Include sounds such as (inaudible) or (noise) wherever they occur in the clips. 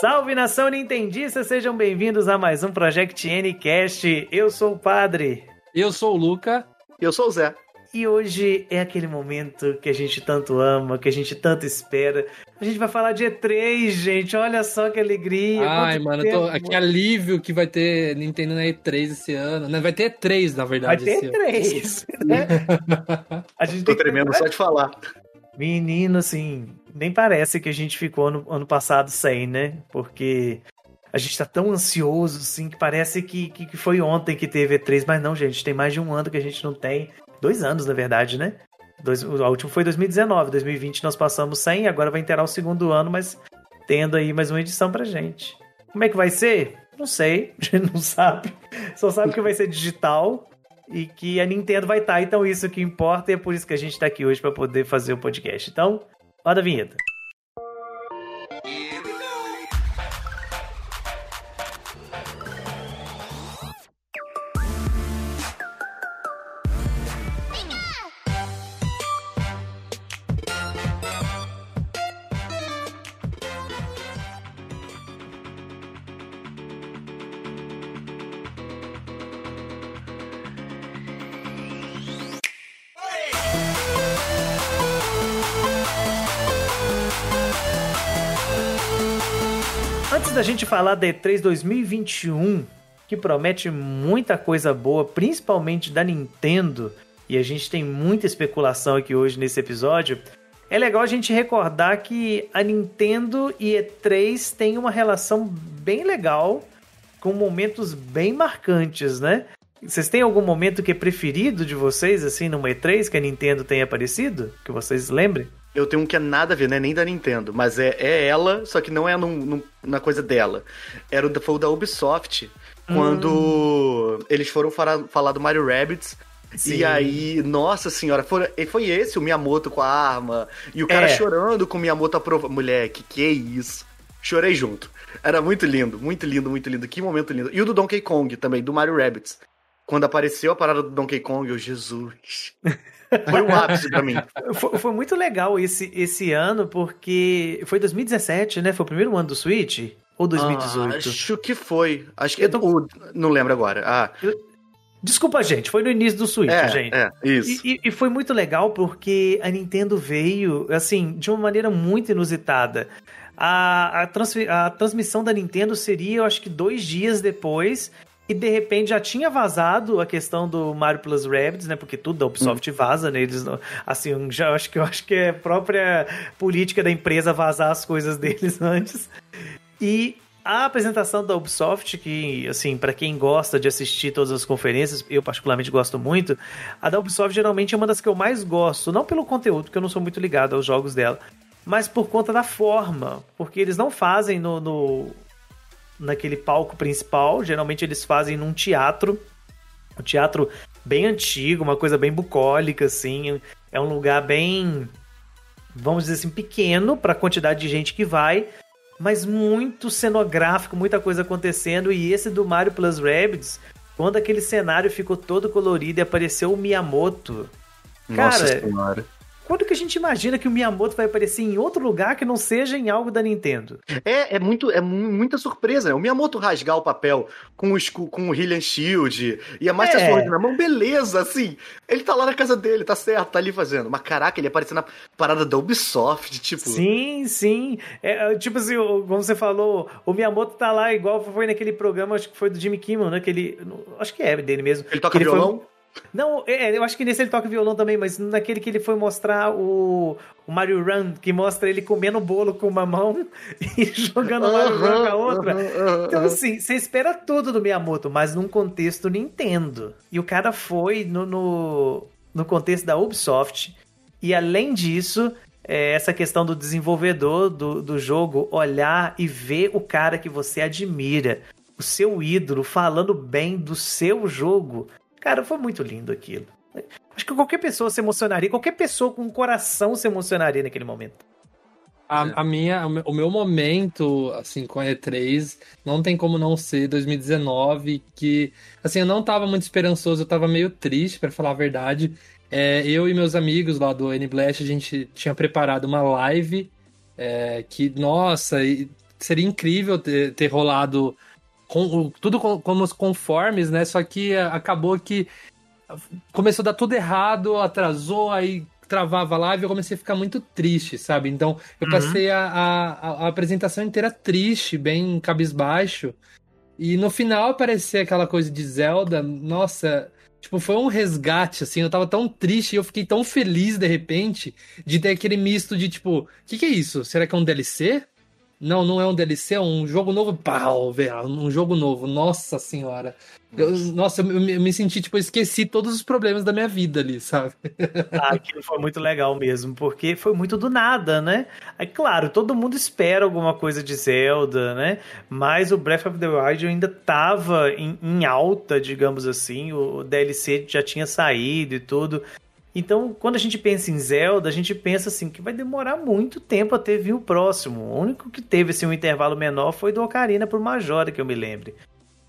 Salve nação Nintendista, sejam bem-vindos a mais um Project Ncast. Eu sou o Padre. Eu sou o Luca. Eu sou o Zé. E hoje é aquele momento que a gente tanto ama, que a gente tanto espera. A gente vai falar de E3, gente. Olha só que alegria. Ai, mano, tô, que alívio que vai ter Nintendo na E3 esse ano. Não, vai ter E3, na verdade. Vai ter E3. Né? (laughs) a gente tô tremendo que... só de falar. Menino, assim, nem parece que a gente ficou no ano passado sem, né? Porque a gente tá tão ansioso, assim, que parece que, que, que foi ontem que teve E3, mas não, gente, tem mais de um ano que a gente não tem. Dois anos, na verdade, né? Dois, o último foi 2019, 2020 nós passamos 100, agora vai inteirar o segundo ano, mas tendo aí mais uma edição pra gente. Como é que vai ser? Não sei, (laughs) a gente não sabe. Só sabe que vai ser digital e que a Nintendo vai estar, tá, então isso que importa e é por isso que a gente tá aqui hoje para poder fazer o podcast. Então, roda a vinheta. Gente falar da E3 2021, que promete muita coisa boa, principalmente da Nintendo, e a gente tem muita especulação aqui hoje nesse episódio, é legal a gente recordar que a Nintendo e E3 têm uma relação bem legal, com momentos bem marcantes, né? Vocês têm algum momento que é preferido de vocês, assim, numa E3 que a Nintendo tenha aparecido? Que vocês lembrem? Eu tenho um que é nada a ver, né? Nem da Nintendo, mas é, é ela, só que não é num, num, na coisa dela. Era o, foi o da Ubisoft, quando hum. eles foram falar, falar do Mario Rabbids. Sim. E aí, nossa senhora, foi, foi esse o Miyamoto com a arma. E o cara é. chorando com o Miyamoto aprovando. Mulher, que isso? Chorei junto. Era muito lindo, muito lindo, muito lindo. Que momento lindo. E o do Donkey Kong também, do Mario Rabbids. Quando apareceu a parada do Donkey Kong, eu, Jesus. (laughs) Foi um ápice pra mim. Foi, foi, muito legal esse, esse ano, porque foi 2017, né? Foi o primeiro ano do Switch? Ou 2018? Ah, acho que foi. Acho que. Tô... Não lembro agora. Ah. Desculpa, gente, foi no início do Switch, é, gente. É, isso. E, e, foi muito legal porque a Nintendo veio, assim, de uma maneira muito inusitada. A, a, trans, a transmissão da Nintendo seria, eu acho que dois dias depois e de repente já tinha vazado a questão do Mario Plus Rabbids, né? Porque tudo da Ubisoft hum. vaza, né? Eles, assim, já acho que eu acho que é própria política da empresa vazar as coisas deles (laughs) antes. E a apresentação da Ubisoft, que, assim, para quem gosta de assistir todas as conferências, eu particularmente gosto muito, a da Ubisoft geralmente é uma das que eu mais gosto, não pelo conteúdo, porque eu não sou muito ligado aos jogos dela, mas por conta da forma, porque eles não fazem no, no naquele palco principal. Geralmente eles fazem num teatro. Um teatro bem antigo, uma coisa bem bucólica, assim. É um lugar bem, vamos dizer assim, pequeno para a quantidade de gente que vai, mas muito cenográfico, muita coisa acontecendo. E esse do Mario Plus Rabbids, quando aquele cenário ficou todo colorido e apareceu o Miyamoto. Nossa cara, senhora quando que a gente imagina que o Miyamoto vai aparecer em outro lugar que não seja em algo da Nintendo? É, é, muito, é muita surpresa, né? O Miyamoto rasgar o papel com o, com o Hylian Shield e a Master é. Sword na mão, beleza, assim. Ele tá lá na casa dele, tá certo, tá ali fazendo. Mas caraca, ele apareceu na parada da Ubisoft, tipo. Sim, sim. É, tipo assim, como você falou, o Miyamoto tá lá igual foi naquele programa, acho que foi do Jimmy Kimmel, né? Que ele, acho que é dele mesmo. Ele toca violão? Foi... Não, é, eu acho que nesse ele toca violão também, mas naquele que ele foi mostrar o, o Mario Run, que mostra ele comendo bolo com uma mão (laughs) e jogando o Mario Run com a outra. Então, assim, você espera tudo do Miyamoto, mas num contexto Nintendo. E o cara foi no, no, no contexto da Ubisoft. E além disso, é essa questão do desenvolvedor do, do jogo olhar e ver o cara que você admira, o seu ídolo, falando bem do seu jogo. Cara, foi muito lindo aquilo. Acho que qualquer pessoa se emocionaria, qualquer pessoa com um coração se emocionaria naquele momento. A, a, minha, o meu momento, assim, com a E3, não tem como não ser 2019, que, assim, eu não tava muito esperançoso, eu tava meio triste, para falar a verdade. É, eu e meus amigos lá do N-Blast, a gente tinha preparado uma live é, que, nossa, seria incrível ter, ter rolado com, tudo com, como os conformes, né? Só que acabou que começou a dar tudo errado, atrasou, aí travava a live, eu comecei a ficar muito triste, sabe? Então eu uhum. passei a, a, a, apresentação inteira triste, bem cabisbaixo. E no final aparecer aquela coisa de Zelda, nossa, tipo, foi um resgate, assim. Eu tava tão triste e eu fiquei tão feliz de repente de ter aquele misto de tipo, o que, que é isso? Será que é um DLC? Não, não é um DLC, é um jogo novo. Pau, velho, um jogo novo. Nossa senhora. Eu, nossa, eu, me senti, tipo, eu esqueci todos os problemas da minha vida ali, sabe? Ah, aquilo foi muito legal mesmo, porque foi muito do nada, né? É claro, todo mundo espera alguma coisa de Zelda, né? Mas o Breath of the Wild ainda tava em, em alta, digamos assim. O DLC já tinha saído e tudo. Então, quando a gente pensa em Zelda, a gente pensa assim que vai demorar muito tempo até vir o próximo. O único que teve assim, um intervalo menor foi do Ocarina por Majora, que eu me lembre.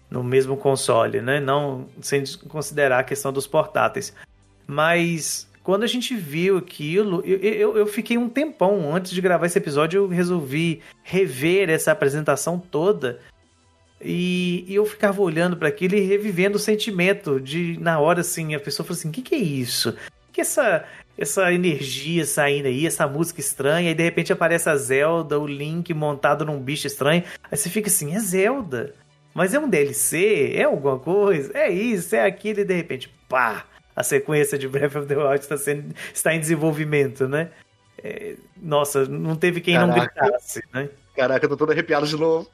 No mesmo console, né? Não sem considerar a questão dos portáteis. Mas quando a gente viu aquilo, eu, eu, eu, fiquei um tempão antes de gravar esse episódio, eu resolvi rever essa apresentação toda. E, e eu ficava olhando para aquilo e revivendo o sentimento de, na hora, assim, a pessoa falou assim: o que, que é isso? Que essa essa energia saindo aí, essa música estranha, e de repente aparece a Zelda, o Link montado num bicho estranho. Aí você fica assim, é Zelda. Mas é um DLC? É alguma coisa? É isso, é aquilo, e de repente, pá! A sequência de Breath of the Wild está, sendo, está em desenvolvimento, né? É, nossa, não teve quem Caraca. não gritasse, né? Caraca, eu tô todo arrepiado de novo.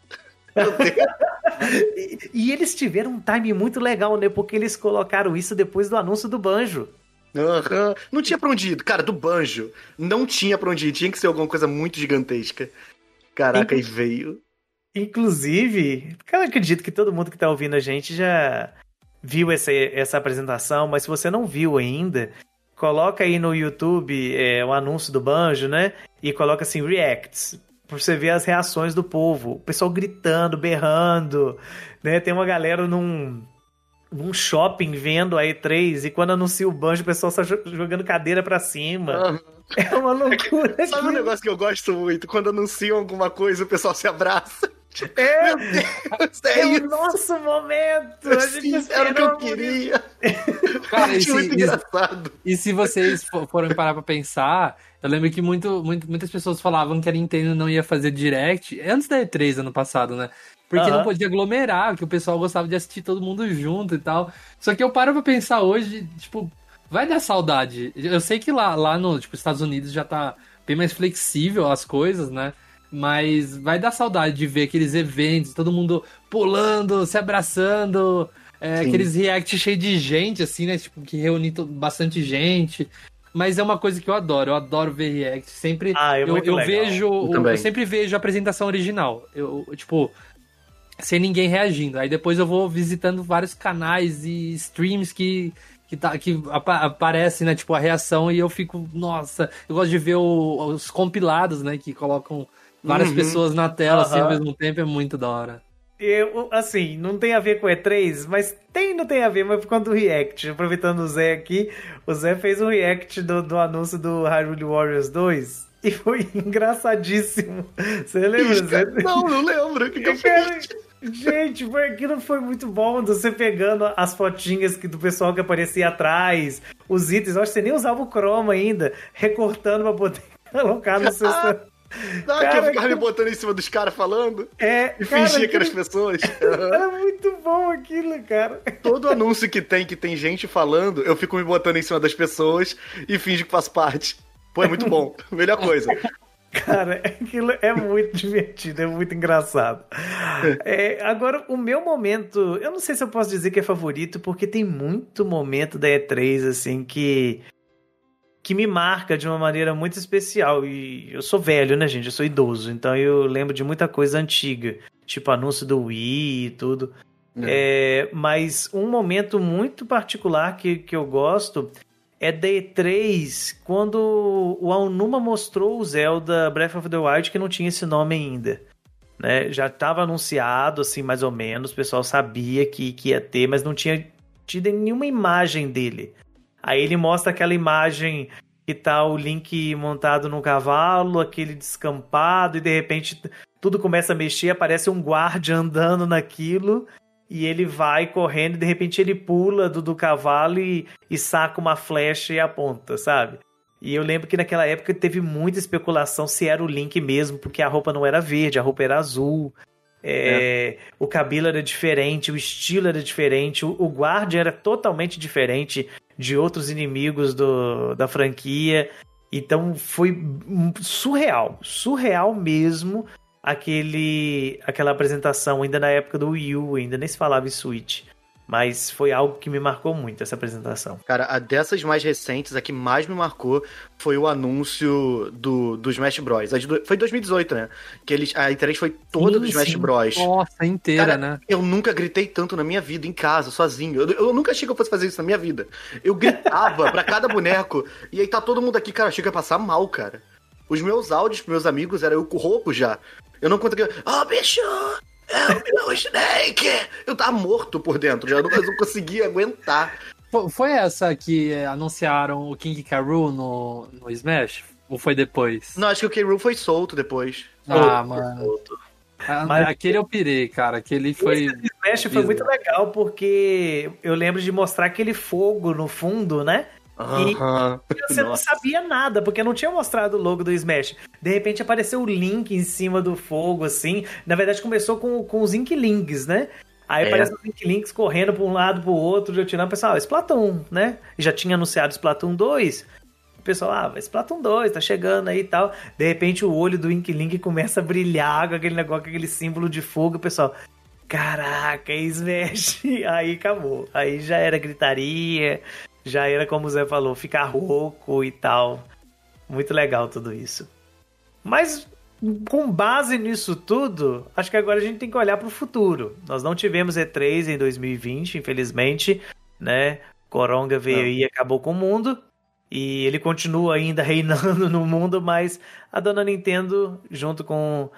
(laughs) e, e eles tiveram um time muito legal, né? Porque eles colocaram isso depois do anúncio do Banjo. Uhum. Não tinha pra onde ir. Cara, do banjo. Não tinha pra onde ir. Tinha que ser alguma coisa muito gigantesca. Caraca, Inclu... e veio. Inclusive, eu acredito que todo mundo que tá ouvindo a gente já viu essa, essa apresentação, mas se você não viu ainda, coloca aí no YouTube é, o anúncio do banjo, né? E coloca assim, reacts. Pra você ver as reações do povo. O pessoal gritando, berrando, né? Tem uma galera num num shopping vendo a E3 e quando anuncia o banjo, o pessoal está jogando cadeira para cima. Uhum. (laughs) É uma loucura. Sabe um negócio que eu gosto muito? Quando anunciam alguma coisa, o pessoal se abraça. É, (laughs) Deus, é, é o nosso momento. A gente era o que eu queria. (laughs) Cara, e se, muito engraçado. E, e se vocês forem parar pra pensar, eu lembro que muito, muito, muitas pessoas falavam que a Nintendo não ia fazer direct antes da E3 ano passado, né? Porque uhum. não podia aglomerar, que o pessoal gostava de assistir todo mundo junto e tal. Só que eu paro pra pensar hoje, tipo, vai dar saudade. Eu sei que lá, lá no tipo, Estados Unidos já tá bem mais flexível as coisas, né? Mas vai dar saudade de ver aqueles eventos, todo mundo pulando, se abraçando, é, aqueles react cheio de gente, assim, né? Tipo, que reúne bastante gente. Mas é uma coisa que eu adoro, eu adoro ver react. Sempre ah, é eu, eu vejo. Eu, eu, sempre vejo a apresentação original. Eu, tipo, sem ninguém reagindo. Aí depois eu vou visitando vários canais e streams que que, tá, que aparecem, né, tipo, a reação e eu fico, nossa, eu gosto de ver o, os compilados, né, que colocam várias uhum. pessoas na tela, uhum. assim, ao mesmo tempo, é muito da hora. Eu, assim, não tem a ver com E3, mas tem não tem a ver, mas por conta do React. Aproveitando o Zé aqui, o Zé fez um React do, do anúncio do Hyrule Warriors 2 (laughs) e foi engraçadíssimo. Você lembra, Zé? Não, não lembro. O que, que eu, eu fiz? Gente, aquilo foi muito bom. Você pegando as fotinhas que, do pessoal que aparecia atrás, os itens. Eu acho que você nem usava o chroma ainda, recortando pra poder (laughs) colocar no seu. Ah, não, cara, que eu ficava me botando em cima dos caras falando é, e cara, fingia que eram as pessoas. (laughs) Era muito bom aquilo, cara. Todo anúncio que tem, que tem gente falando, eu fico me botando em cima das pessoas e finge que faz parte. Pô, é muito bom. Melhor coisa. Cara, (laughs) aquilo é muito divertido, é muito engraçado. (laughs) É, agora, o meu momento, eu não sei se eu posso dizer que é favorito, porque tem muito momento da E3, assim, que que me marca de uma maneira muito especial. E eu sou velho, né, gente? Eu sou idoso, então eu lembro de muita coisa antiga, tipo anúncio do Wii e tudo. É. É, mas um momento muito particular que, que eu gosto é da E3 quando o Aonuma mostrou o Zelda Breath of the Wild que não tinha esse nome ainda. Né? Já estava anunciado, assim, mais ou menos, o pessoal sabia que, que ia ter, mas não tinha tido nenhuma imagem dele. Aí ele mostra aquela imagem que tá o Link montado no cavalo, aquele descampado, e de repente tudo começa a mexer, aparece um guarda andando naquilo e ele vai correndo e de repente ele pula do, do cavalo e, e saca uma flecha e aponta, sabe? E eu lembro que naquela época teve muita especulação se era o Link mesmo, porque a roupa não era verde, a roupa era azul. É, é. O cabelo era diferente, o estilo era diferente, o, o guarda era totalmente diferente de outros inimigos do, da franquia. Então foi surreal, surreal mesmo aquele aquela apresentação ainda na época do Wii U, ainda nem se falava em Switch. Mas foi algo que me marcou muito essa apresentação. Cara, a dessas mais recentes, a que mais me marcou foi o anúncio do, do Smash Bros. Foi 2018, né? Que eles, a internet foi toda sim, do Smash sim. Bros. Nossa, inteira, Cara, né? Eu nunca gritei tanto na minha vida, em casa, sozinho. Eu, eu nunca achei que eu fosse fazer isso na minha vida. Eu gritava pra cada boneco. E aí tá todo mundo aqui, cara, achei que ia passar mal, cara. Os meus áudios pros meus amigos eram eu com rouco já. Eu não conseguia. Ó, oh, bicho! É o (laughs) Snake! Eu tava morto por dentro, já não, não conseguia aguentar. Foi essa que anunciaram o King Karoo no, no Smash? Ou foi depois? Não, acho que o K. foi solto depois. Ah, mano. Solto. Ah, Mas aquele eu pirei, cara. Aquele foi. Esse Smash foi muito legal porque eu lembro de mostrar aquele fogo no fundo, né? E (laughs) você não sabia nada, porque não tinha mostrado o logo do Smash. De repente apareceu o Link em cima do fogo, assim. Na verdade, começou com, com os Inklings, né? Aí é. aparece os Inklings correndo para um lado pro outro, tirando o pessoal, ah, Splatoon, né? Já tinha anunciado Splatoon 2. O pessoal, ah, Splatoon 2, tá chegando aí e tal. De repente o olho do Inkling começa a brilhar com aquele negócio, com aquele símbolo de fogo. O pessoal, caraca, Smash. (laughs) Aí acabou. Aí já era gritaria, já era, como o Zé falou, ficar rouco e tal. Muito legal tudo isso. Mas com base nisso tudo, acho que agora a gente tem que olhar para o futuro. Nós não tivemos E3 em 2020, infelizmente, né? Coronga veio não. e acabou com o mundo. E ele continua ainda (laughs) reinando no mundo, mas a dona Nintendo, junto com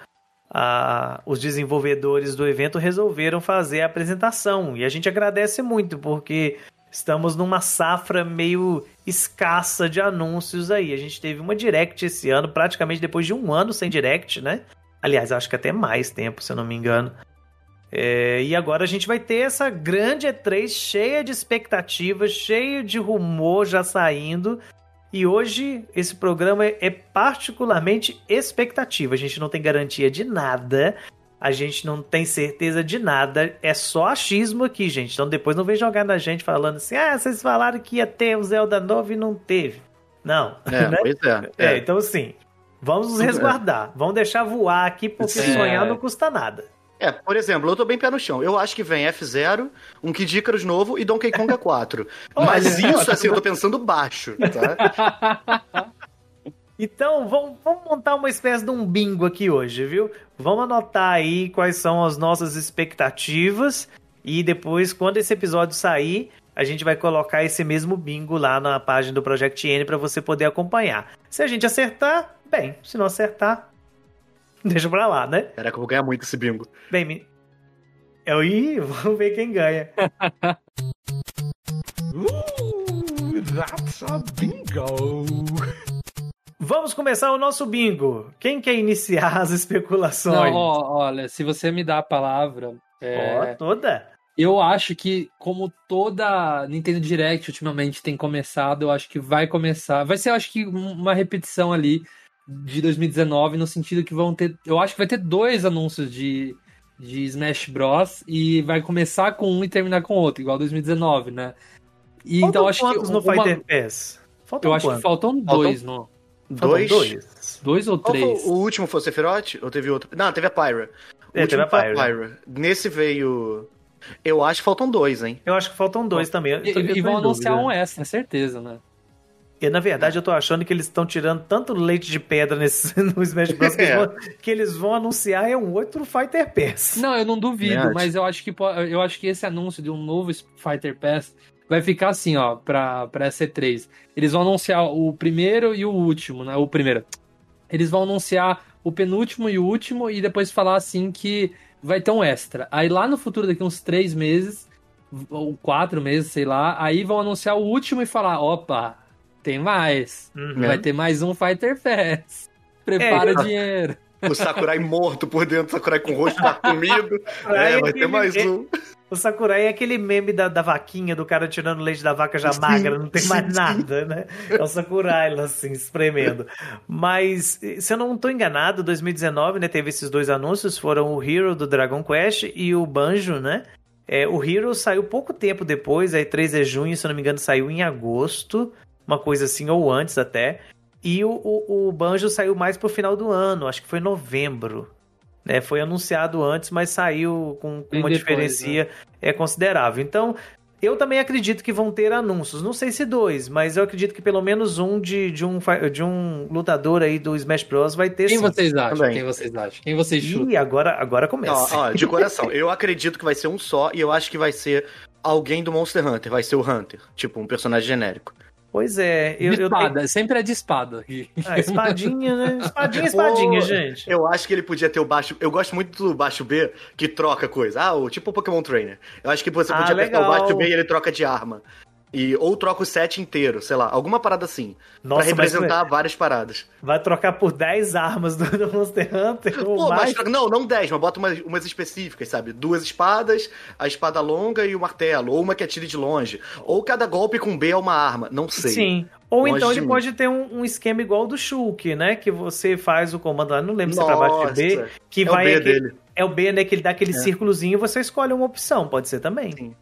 a, os desenvolvedores do evento, resolveram fazer a apresentação. E a gente agradece muito, porque estamos numa safra meio escassa de anúncios aí. A gente teve uma Direct esse ano, praticamente depois de um ano sem Direct, né? Aliás, acho que até mais tempo, se eu não me engano. É, e agora a gente vai ter essa grande E3 cheia de expectativas, cheia de rumor já saindo. E hoje esse programa é particularmente expectativa. A gente não tem garantia de nada a gente não tem certeza de nada, é só achismo aqui, gente. Então depois não vem jogar na gente falando assim: ah, vocês falaram que ia ter o Zelda novo e não teve. Não. É, (laughs) né? pois é, é. é, Então, assim, vamos nos resguardar. Vamos deixar voar aqui, porque é. sonhar não custa nada. É, por exemplo, eu tô bem pé no chão. Eu acho que vem F0, um Kid Icarus novo e Donkey Kong 4. (laughs) Mas isso, assim, eu tô pensando baixo, tá? (laughs) Então, vamos, vamos, montar uma espécie de um bingo aqui hoje, viu? Vamos anotar aí quais são as nossas expectativas e depois, quando esse episódio sair, a gente vai colocar esse mesmo bingo lá na página do Project N para você poder acompanhar. Se a gente acertar, bem. Se não acertar, (laughs) deixa pra lá, né? Caraca, eu vou ganhar muito esse bingo. Bem, me... eu ia, (laughs) vamos ver quem ganha. (laughs) Ooh, that's a bingo! Vamos começar o nosso bingo. Quem quer iniciar as especulações? Não, ó, olha, se você me dá a palavra. É... toda? Eu acho que, como toda Nintendo Direct ultimamente tem começado, eu acho que vai começar. Vai ser, eu acho que, uma repetição ali de 2019, no sentido que vão ter. Eu acho que vai ter dois anúncios de, de Smash Bros. E vai começar com um e terminar com outro, igual 2019, né? E, então acho que. no uma... Fighter Pass? Faltam eu acho que faltam dois no. Dois? dois? Dois ou três? o último foi o Sephiroth? Ou teve outro? Não, teve a Pyra. O é, teve a Pyra. Pyra. Nesse veio... Eu acho que faltam dois, hein? Eu acho que faltam dois também. E, e vão anunciar um extra, certeza, né? E na verdade eu tô achando que eles estão tirando tanto leite de pedra nesse, (laughs) no Smash Bros. Que, é. eles vão, que, eles vão, anunciar é um outro Fighter Pass. Não, eu não duvido, mas eu acho que eu acho que esse anúncio de um novo Fighter Pass vai ficar assim, ó, pra, pra C3. Eles vão anunciar o primeiro e o último, né? O primeiro. Eles vão anunciar o penúltimo e o último e depois falar assim que vai ter um extra. Aí lá no futuro, daqui uns três meses, ou quatro meses, sei lá, aí vão anunciar o último e falar, opa, tem mais. Uhum. Vai ter mais um Fighter Pass. (laughs) Prepara é, dinheiro. o Sakurai morto por dentro, o Sakurai com o rosto comido. (laughs) é, vai ter mais um. O Sakurai é aquele meme da, da vaquinha, do cara tirando leite da vaca já magra, não tem mais nada, né? É o Sakurai lá assim, espremendo. Mas, se eu não estou enganado, 2019, né, teve esses dois anúncios, foram o Hero do Dragon Quest e o Banjo, né? É, o Hero saiu pouco tempo depois, aí 3 de junho, se eu não me engano, saiu em agosto, uma coisa assim, ou antes até. E o, o, o Banjo saiu mais pro final do ano, acho que foi novembro. Né? Foi anunciado antes, mas saiu com, com uma depois, diferença né? é considerável. Então, eu também acredito que vão ter anúncios. Não sei se dois, mas eu acredito que pelo menos um de, de, um, de um lutador aí do Smash Bros. vai ter Quem sim. vocês acham? Também. Quem vocês acham? Quem vocês chutam? E agora, agora começa. Ó, ó, de coração, eu acredito que vai ser um só e eu acho que vai ser alguém do Monster Hunter. Vai ser o Hunter. Tipo, um personagem genérico. Pois é. Eu, de espada, eu... sempre é de espada. Ah, espadinha, né? (laughs) Espadinha, espadinha, Pô, gente. Eu acho que ele podia ter o baixo. Eu gosto muito do baixo B que troca coisa. Ah, o tipo o Pokémon Trainer. Eu acho que você podia ah, apertar o baixo B e ele troca de arma. E, ou troca o set inteiro, sei lá, alguma parada assim. Nossa, pra representar várias paradas. Vai trocar por 10 armas do, do Monster Hunter? Pô, mais... mas, não, não 10, mas bota umas, umas específicas, sabe? Duas espadas, a espada longa e o martelo. Ou uma que atire de longe. Ou cada golpe com B é uma arma. Não sei. Sim. Ou longe então ele pode ter um, um, esquema igual do Shulk, né? Que você faz o comando lá, não lembro Nossa, se é pra baixo de B. Que é vai. O B aquele, dele. É o B, né? Que ele dá aquele é. círculozinho e você escolhe uma opção, pode ser também. Sim.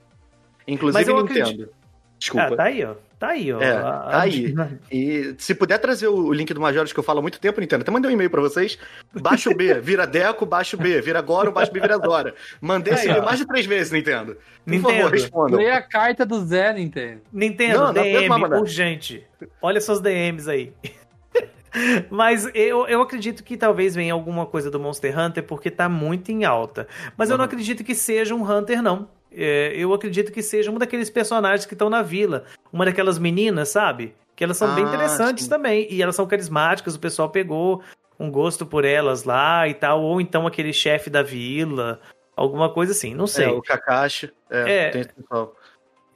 Inclusive Mas eu Nintendo. Acredito... Desculpa. Ah, tá aí, ó. Tá aí, ó. É, tá aí. (laughs) E se puder trazer o link do Majoros que eu falo há muito tempo, Nintendo, até mandei um e-mail pra vocês. Baixo B, (laughs) vira Deco, baixo B, vira Goro, baixo B, vira Zora. Mandei esse e-mail mais de três vezes, Nintendo. Por Nintendo. favor, responda. Lê a carta do Zé, Nintendo. Nintendo, não, DM, não urgente. Olha suas DMs aí. (laughs) Mas eu, eu acredito que talvez venha alguma coisa do Monster Hunter porque tá muito em alta. Mas uhum. eu não acredito que seja um Hunter, não é, eu acredito que seja um daqueles personagens que estão na vila. Uma daquelas meninas, sabe? Que elas são ah, bem interessantes sim. também. E elas são carismáticas, o pessoal pegou um gosto por elas lá e tal. Ou então aquele chefe da vila. Alguma coisa assim, não sei. É, o Kakashi. É, é tem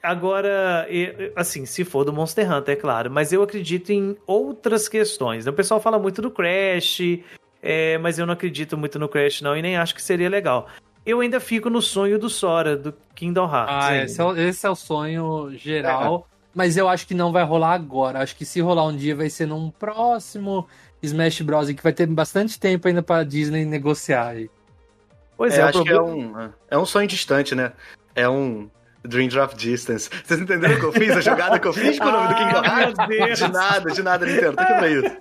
Agora, assim, se for do Monster Hunter, é claro, mas eu acredito em outras questões. O pessoal fala muito do Crash, é, mas eu não acredito muito no Crash, não, e nem acho que seria legal eu ainda fico no sonho do Sora, do Kingdom Hearts. Ah, esse é, o, esse é, o, sonho geral. É. Mas eu acho que não vai rolar agora. Acho que se rolar um dia vai ser num próximo Smash Bros. que vai ter bastante tempo ainda pra Disney negociar aí. Pois é, é acho problema... que é um, é um sonho distante, né? É um Dream Drop Distance. Vocês entenderam o que eu fiz? A jogada que eu fiz com o nome do Kingdom Hearts? De nada, de nada, Nintendo. Tá aqui pra isso.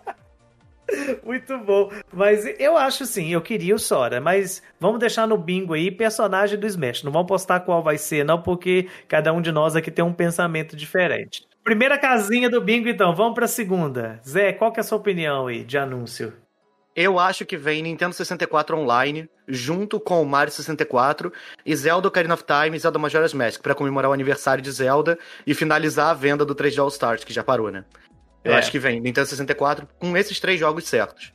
(laughs) Muito bom. Mas eu acho sim, eu queria o Sora. Mas vamos deixar no bingo aí personagem do Smash. Não vamos postar qual vai ser, não, porque cada um de nós aqui tem um pensamento diferente. Primeira casinha do bingo, então. Vamos pra segunda. Zé, qual que é a sua opinião aí de anúncio? Eu acho que vem Nintendo 64 Online, junto com o Mario 64 e Zelda Ocarina of Time e Zelda Majora's Mask, para comemorar o aniversário de Zelda e finalizar a venda do 3D All Stars, que já parou, né? Eu é. acho que vem Nintendo 64 com esses três jogos certos.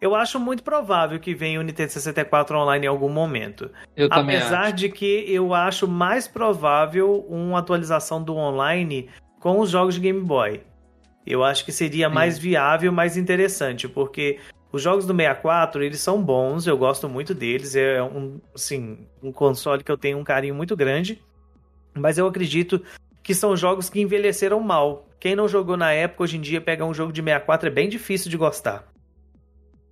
Eu acho muito provável que venha o Nintendo 64 online em algum momento. Eu também Apesar acho. de que eu acho mais provável uma atualização do online com os jogos de Game Boy. Eu acho que seria mais viável, mais interessante, porque os jogos do 64, eles são bons, eu gosto muito deles, é um, assim, um console que eu tenho um carinho muito grande, mas eu acredito que são jogos que envelheceram mal. Quem não jogou na época, hoje em dia, pegar um jogo de 64 é bem difícil de gostar.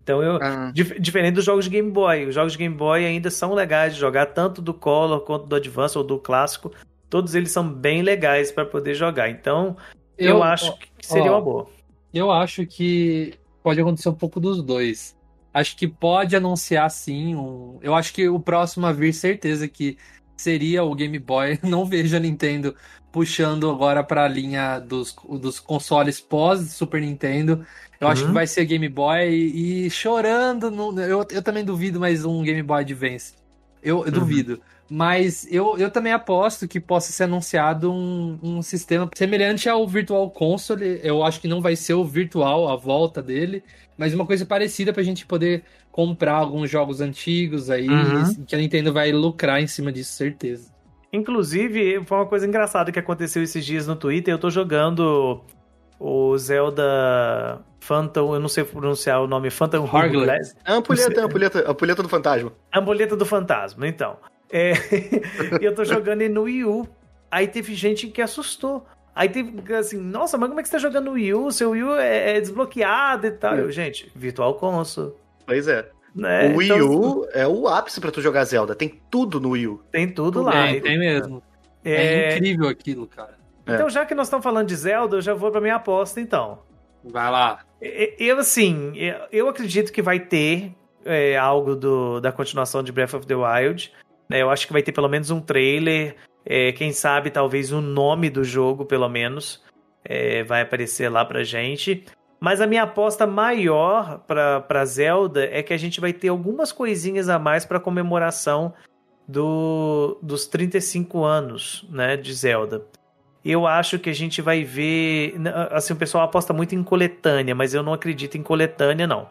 Então eu. Ah. Dif diferente dos jogos de Game Boy. Os jogos de Game Boy ainda são legais de jogar, tanto do Color quanto do Advance ou do clássico. Todos eles são bem legais para poder jogar. Então, eu, eu acho ó, que seria ó, uma boa. Eu acho que pode acontecer um pouco dos dois. Acho que pode anunciar sim. Um... Eu acho que o próximo a vir, certeza que seria o Game Boy. (laughs) Não vejo a Nintendo puxando agora para a linha dos, dos consoles pós Super Nintendo. Eu uhum. acho que uhum. vai ser Game Boy e, e chorando. No, eu, eu também duvido mais um Game Boy Advance. Eu, eu uhum. duvido. Mas eu, eu também aposto que possa ser anunciado um, um sistema semelhante ao Virtual Console. Eu acho que não vai ser o virtual a volta dele, mas uma coisa parecida para a gente poder comprar alguns jogos antigos aí, uhum. que a Nintendo vai lucrar em cima disso, certeza. Inclusive, foi uma coisa engraçada que aconteceu esses dias no Twitter. Eu tô jogando o Zelda Phantom, eu não sei pronunciar o nome, Phantom Hourglass. É a ampulheta, a ampulheta, a ampulheta do fantasma. A ampulheta do fantasma, então. É, (laughs) eu tô jogando no Wii U. Aí teve gente que assustou. Aí teve assim, nossa, mas como é que você tá jogando no Wii U? Seu Wii U é, é desbloqueado e tal. Eu, gente, Virtual Console. Pois é. Né? O Wii então, U é o ápice para tu jogar Zelda. Tem tudo no Wii U. Tem tudo lá. Tem, tem mesmo. É... é incrível aquilo, cara. Então, já que nós estamos falando de Zelda, eu já vou pra minha aposta, então. Vai lá. Eu, assim, eu acredito que vai ter é, algo do, da continuação de Breath of the Wild. Né? Eu acho que vai ter pelo menos um trailer. É, quem sabe, talvez o nome do jogo, pelo menos, é, vai aparecer lá pra gente. Mas a minha aposta maior para Zelda é que a gente vai ter algumas coisinhas a mais para comemoração do, dos 35 anos né, de Zelda. Eu acho que a gente vai ver. Assim, o pessoal aposta muito em coletânea, mas eu não acredito em coletânea, não.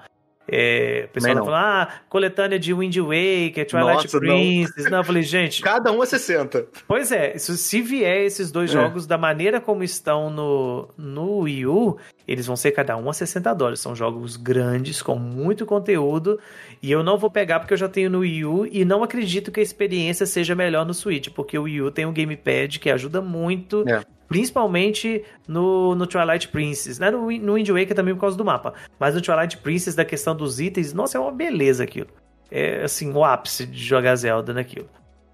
É, o pessoal fala, ah, coletânea de Wind Waker, Twilight Nossa, Princess. Não. não, eu falei, gente. (laughs) Cada um é 60. Pois é, se vier esses dois é. jogos da maneira como estão no, no Wii U, eles vão ser cada um a 60 dólares. São jogos grandes, com muito conteúdo. E eu não vou pegar porque eu já tenho no Wii U e não acredito que a experiência seja melhor no Switch, porque o Wii U tem um gamepad que ajuda muito. É. Principalmente no, no Twilight Princess, né? No, no Wind Waker também por causa do mapa. Mas no Twilight Princess, da questão dos itens, nossa, é uma beleza aquilo. É assim, o ápice de jogar Zelda naquilo.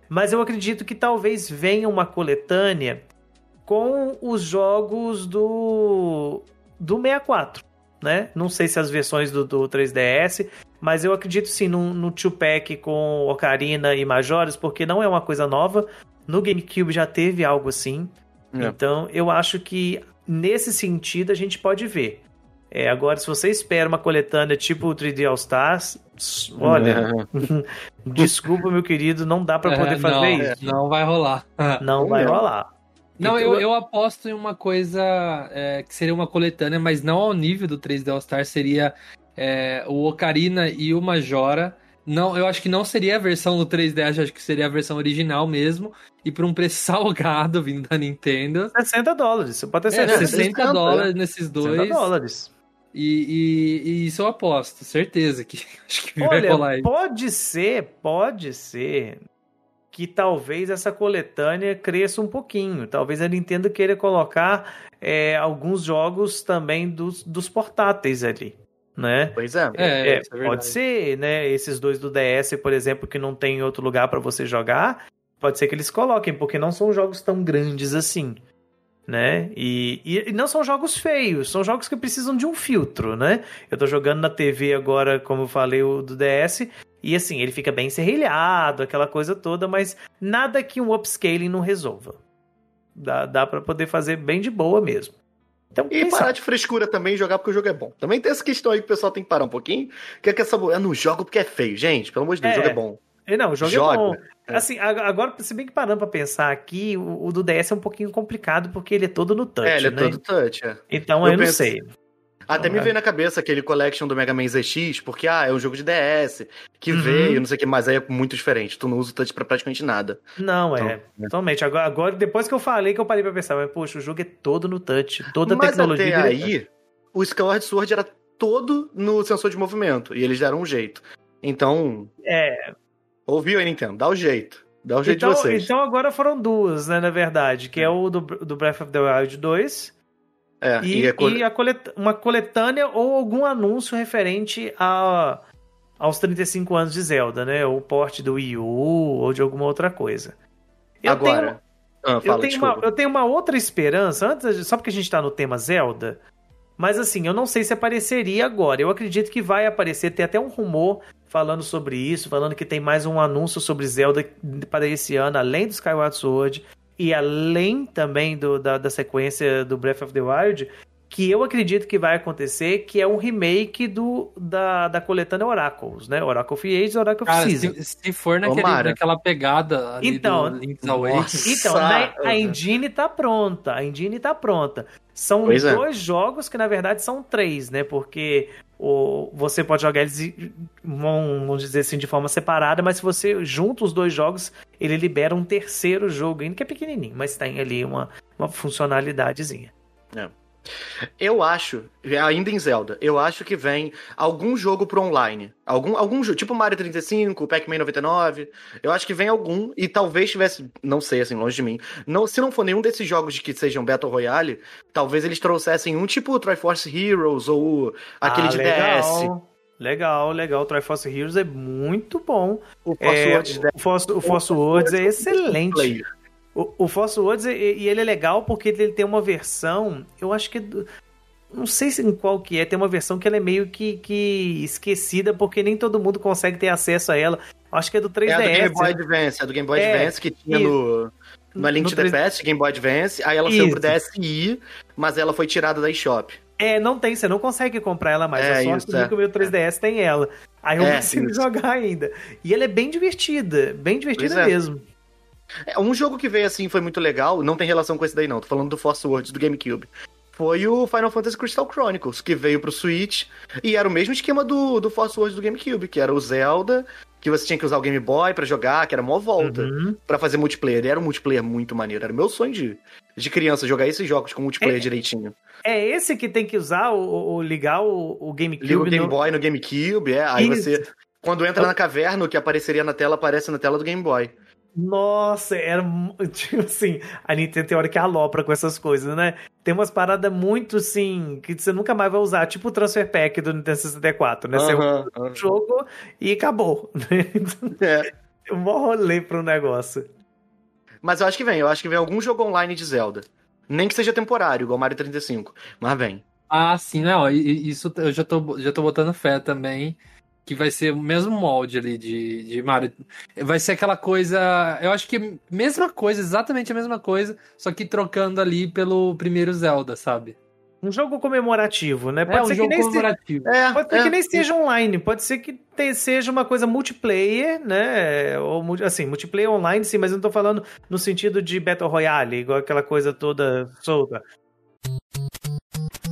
Mas eu acredito que talvez venha uma coletânea com os jogos do, do 64. Né? Não sei se as versões do, do 3DS, mas eu acredito sim no, no two-pack com Ocarina e Majores, porque não é uma coisa nova. No GameCube já teve algo assim. É. Então, eu acho que nesse sentido a gente pode ver. É, agora, se você espera uma coletânea tipo o 3D All Stars, olha, é. (laughs) desculpa, meu querido, não dá para poder é, fazer não, isso. Não vai rolar. (laughs) Não vai rolar. Não, então, eu, eu aposto em uma coisa é, que seria uma coletânea, mas não ao nível do 3D All Stars, seria é, o Ocarina e o Majora não, eu acho que não seria a versão do 3DS, acho que seria a versão original mesmo. E por um preço (laughs) salgado vindo da Nintendo. 60 dólares, você pode ter é, 60, 60 dólares nesses dois. 60 dólares. E, e, e, isso eu aposto, certeza que (laughs) acho que Olha, vai rolar aí. Pode ser, pode ser que talvez essa coletânea cresça um pouquinho. Talvez a Nintendo queira colocar é, alguns jogos também dos, dos portáteis ali né? Pois é. é, é, é pode ser, né? Esses dois do DS, por exemplo, que não tem outro lugar para você jogar, pode ser que eles coloquem, porque não são jogos tão grandes assim, né? E, e, não são jogos feios, são jogos que precisam de um filtro, né? Eu tô jogando na TV agora, como eu falei, o do DS, e assim, ele fica bem serrilhado, aquela coisa toda, mas nada que um upscaling não resolva. Dá, dá para poder fazer bem de boa mesmo. Então, e parar sabe? de frescura também e jogar porque o jogo é bom. Também tem essa questão aí que o pessoal tem que parar um pouquinho. Que é que essa. Eu não jogo porque é feio. Gente, pelo amor de Deus, é. o jogo é bom. É, não, o jogo Joga. é bom. É. Assim, agora, se bem que parando pra pensar aqui, o, o, do DS é um pouquinho complicado porque ele é todo no touch. É, ele é né? todo touch, é. Então eu, eu penso... não sei. Até me veio na cabeça aquele collection do Mega Man ZX, porque, ah, é um jogo de DS, que uhum. veio, não sei o que, mas aí é muito diferente. Tu não usa o touch pra praticamente nada. Não, é. então, é. Totalmente. Agora, agora, depois que eu falei que eu parei pra pensar, mas, poxa, o jogo é todo no touch, toda a mas tecnologia. Até aí, o Skyward Sword era todo no sensor de movimento, e eles deram um jeito. Então. É. Ouviu aí, Nintendo? Dá o jeito. Dá o jeito então, de vocês. Então agora foram duas, né, na verdade, que é, é o do, do Breath of the Wild 2 é, e, e, cole... e a colet... uma coletânea ou algum anúncio referente a... aos 35 anos de Zelda, né? O porte do Wii U ou de alguma outra coisa. Eu Agora. Tenho... Ah, fala, eu, tenho uma, eu tenho uma outra esperança, antes, só porque a gente tá no tema Zelda, mas assim, eu não sei se apareceria agora. Eu acredito que vai aparecer, tem até um rumor falando sobre isso, falando que tem mais um anúncio sobre Zelda para esse ano, além do Skyward Sword e além também do, da, da sequência do Breath of the Wild, que eu acredito que vai acontecer, que é um remake do, da, da coletânea Oracles, né? Oracle of Age e Oracle of Season. Se, se for naquele, naquela pegada ali então, do Link's Awakening. Então, né, a engine tá pronta, a engine tá pronta. São pois é. dois é. jogos que, na verdade, são três, né? Porque ou você pode jogar eles, vamos dizer assim, de forma separada, mas se você junta os dois jogos, ele libera um terceiro jogo, ainda que é pequenininho, mas tem ali uma, uma funcionalidadezinha. É. Eu acho, ainda em Zelda, eu acho que vem algum jogo pro online. Algum, algum jogo, tipo Mario 35, Pac-Man 99. Eu acho que vem algum, e talvez tivesse, não sei, assim, longe de mim. Não, se não for nenhum desses jogos de que sejam Battle Royale, talvez eles trouxessem um tipo Triforce Heroes ou aquele ah, de legal. DS. Legal, legal. O Triforce Heroes é muito bom. O Force é, Words, o Force, o Force Words é excelente. O, o Force Words, e, e, ele é legal porque ele tem uma versão, eu acho que... É não sei em qual que é, tem uma versão que ela é meio que, que esquecida porque nem todo mundo consegue ter acesso a ela. Acho que é do 3DS. É do Game Boy Advance, é do Game Boy é, Advance que tinha no, no Link to 3... the Past, Game Boy Advance, aí ela saiu pro DSi, mas ela foi tirada da eShop. É, não tem, você não consegue comprar ela mais. É, a sorte é. que o meu 3DS é. tem ela. Aí eu é, consigo isso. jogar ainda. E ela é bem divertida, bem divertida é. mesmo. É, um jogo que veio assim foi muito legal, não tem relação com esse daí não, tô falando do Force Words do GameCube. Foi o Final Fantasy Crystal Chronicles, que veio pro Switch, e era o mesmo esquema do, do Force Words do GameCube, que era o Zelda, que você tinha que usar o Game Boy para jogar, que era mó volta uhum. para fazer multiplayer. E era um multiplayer muito maneiro. Era meu sonho de, de criança jogar esses jogos com multiplayer é, direitinho. É esse que tem que usar o, o ligar o, o GameCube. Liga o Game no... Boy no GameCube, é. Aí Isso. você. Quando entra na caverna, o que apareceria na tela aparece na tela do Game Boy. Nossa, era (laughs) tipo assim, a Nintendo tem hora que alopra com essas coisas, né? Tem umas paradas muito assim que você nunca mais vai usar, tipo o Transfer Pack do Nintendo 64, né? Você usa o jogo e acabou. Né? (laughs) É. Um bom rolê pro negócio. Mas eu acho que vem, eu acho que vem algum jogo online de Zelda. Nem que seja temporário, igual Mario 35, mas vem. Ah, sim, não, isso eu já tô, já tô botando fé também que vai ser o mesmo molde ali de, de Mario. Vai ser aquela coisa. Eu acho que mesma coisa, exatamente a mesma coisa, só que trocando ali pelo primeiro Zelda, sabe? Um jogo comemorativo, né? Pode é, ser um que nem comemorativo. Se... É, pode ser é. que nem seja online, pode ser que te... seja uma coisa multiplayer, né? Ou assim, multiplayer online, sim, mas eu não tô falando no sentido de Battle Royale, igual aquela coisa toda solta.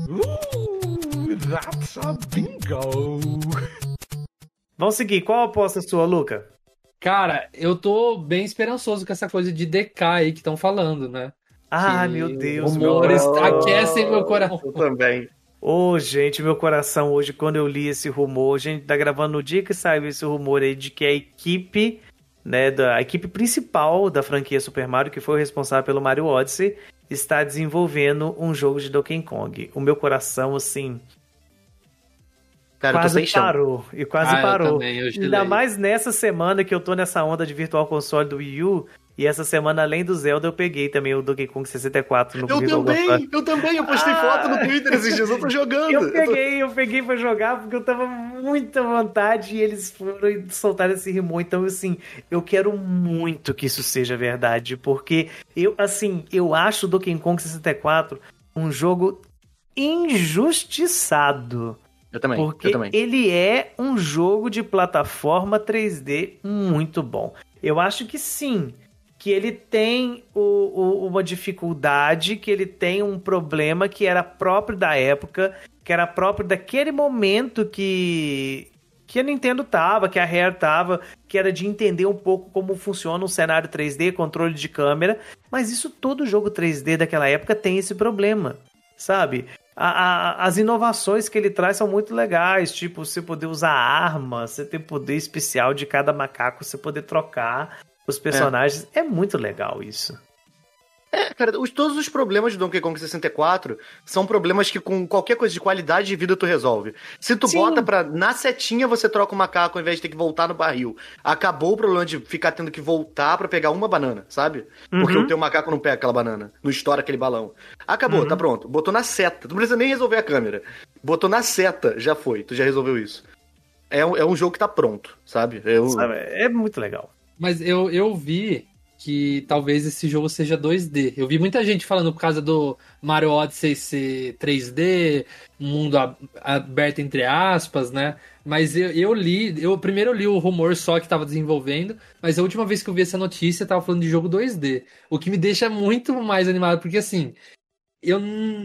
Ooh, that's a bingo! Vamos seguir. Qual a aposta sua, Luca? Cara, eu tô bem esperançoso com essa coisa de DK aí que estão falando, né? Ah, meu Deus. Rumores meu... aquecem meu coração. Eu também. Ô, oh, gente, meu coração hoje, quando eu li esse rumor, a gente tá gravando no dia que saiu esse rumor aí de que a equipe, né, da a equipe principal da franquia Super Mario, que foi responsável pelo Mario Odyssey, está desenvolvendo um jogo de Donkey Kong. O meu coração, assim, Cara, quase parou. E quase ah, parou. Eu também, eu Ainda mais nessa semana que eu tô nessa onda de Virtual Console do Wii U. E essa semana, além do Zelda, eu peguei também o Donkey Kong 64 no Eu Virtual também, Console. eu também. Eu postei ah, foto no Twitter esses dias, eu tô jogando. Eu peguei, eu peguei pra jogar porque eu tava muita vontade e eles foram e soltaram esse rimou. Então, assim, eu quero muito que isso seja verdade. Porque eu, assim, eu acho o Donkey Kong 64 um jogo injustiçado. Eu também. Porque eu também. ele é um jogo de plataforma 3D muito bom. Eu acho que sim. Que ele tem o, o, uma dificuldade, que ele tem um problema que era próprio da época, que era próprio daquele momento que, que a Nintendo tava, que a Rare tava, que era de entender um pouco como funciona um cenário 3D, controle de câmera. Mas isso todo jogo 3D daquela época tem esse problema, sabe? A, a, as inovações que ele traz são muito legais, tipo você poder usar arma, você ter poder especial de cada macaco, você poder trocar os personagens. É, é muito legal isso. É, cara, os, todos os problemas de Donkey Kong 64 são problemas que com qualquer coisa de qualidade de vida tu resolve. Se tu Sim. bota pra. Na setinha você troca o macaco ao invés de ter que voltar no barril. Acabou o problema de ficar tendo que voltar para pegar uma banana, sabe? Porque uhum. o teu macaco não pega aquela banana, não estoura aquele balão. Acabou, uhum. tá pronto. Botou na seta. Tu não precisa nem resolver a câmera. Botou na seta, já foi. Tu já resolveu isso. É, é um jogo que tá pronto, sabe? Eu... sabe? É muito legal. Mas eu, eu vi que talvez esse jogo seja 2D. Eu vi muita gente falando por causa do Mario Odyssey ser 3D, mundo aberto entre aspas, né? Mas eu, eu li, eu primeiro li o rumor só que estava desenvolvendo, mas a última vez que eu vi essa notícia tava falando de jogo 2D, o que me deixa muito mais animado, porque assim, eu,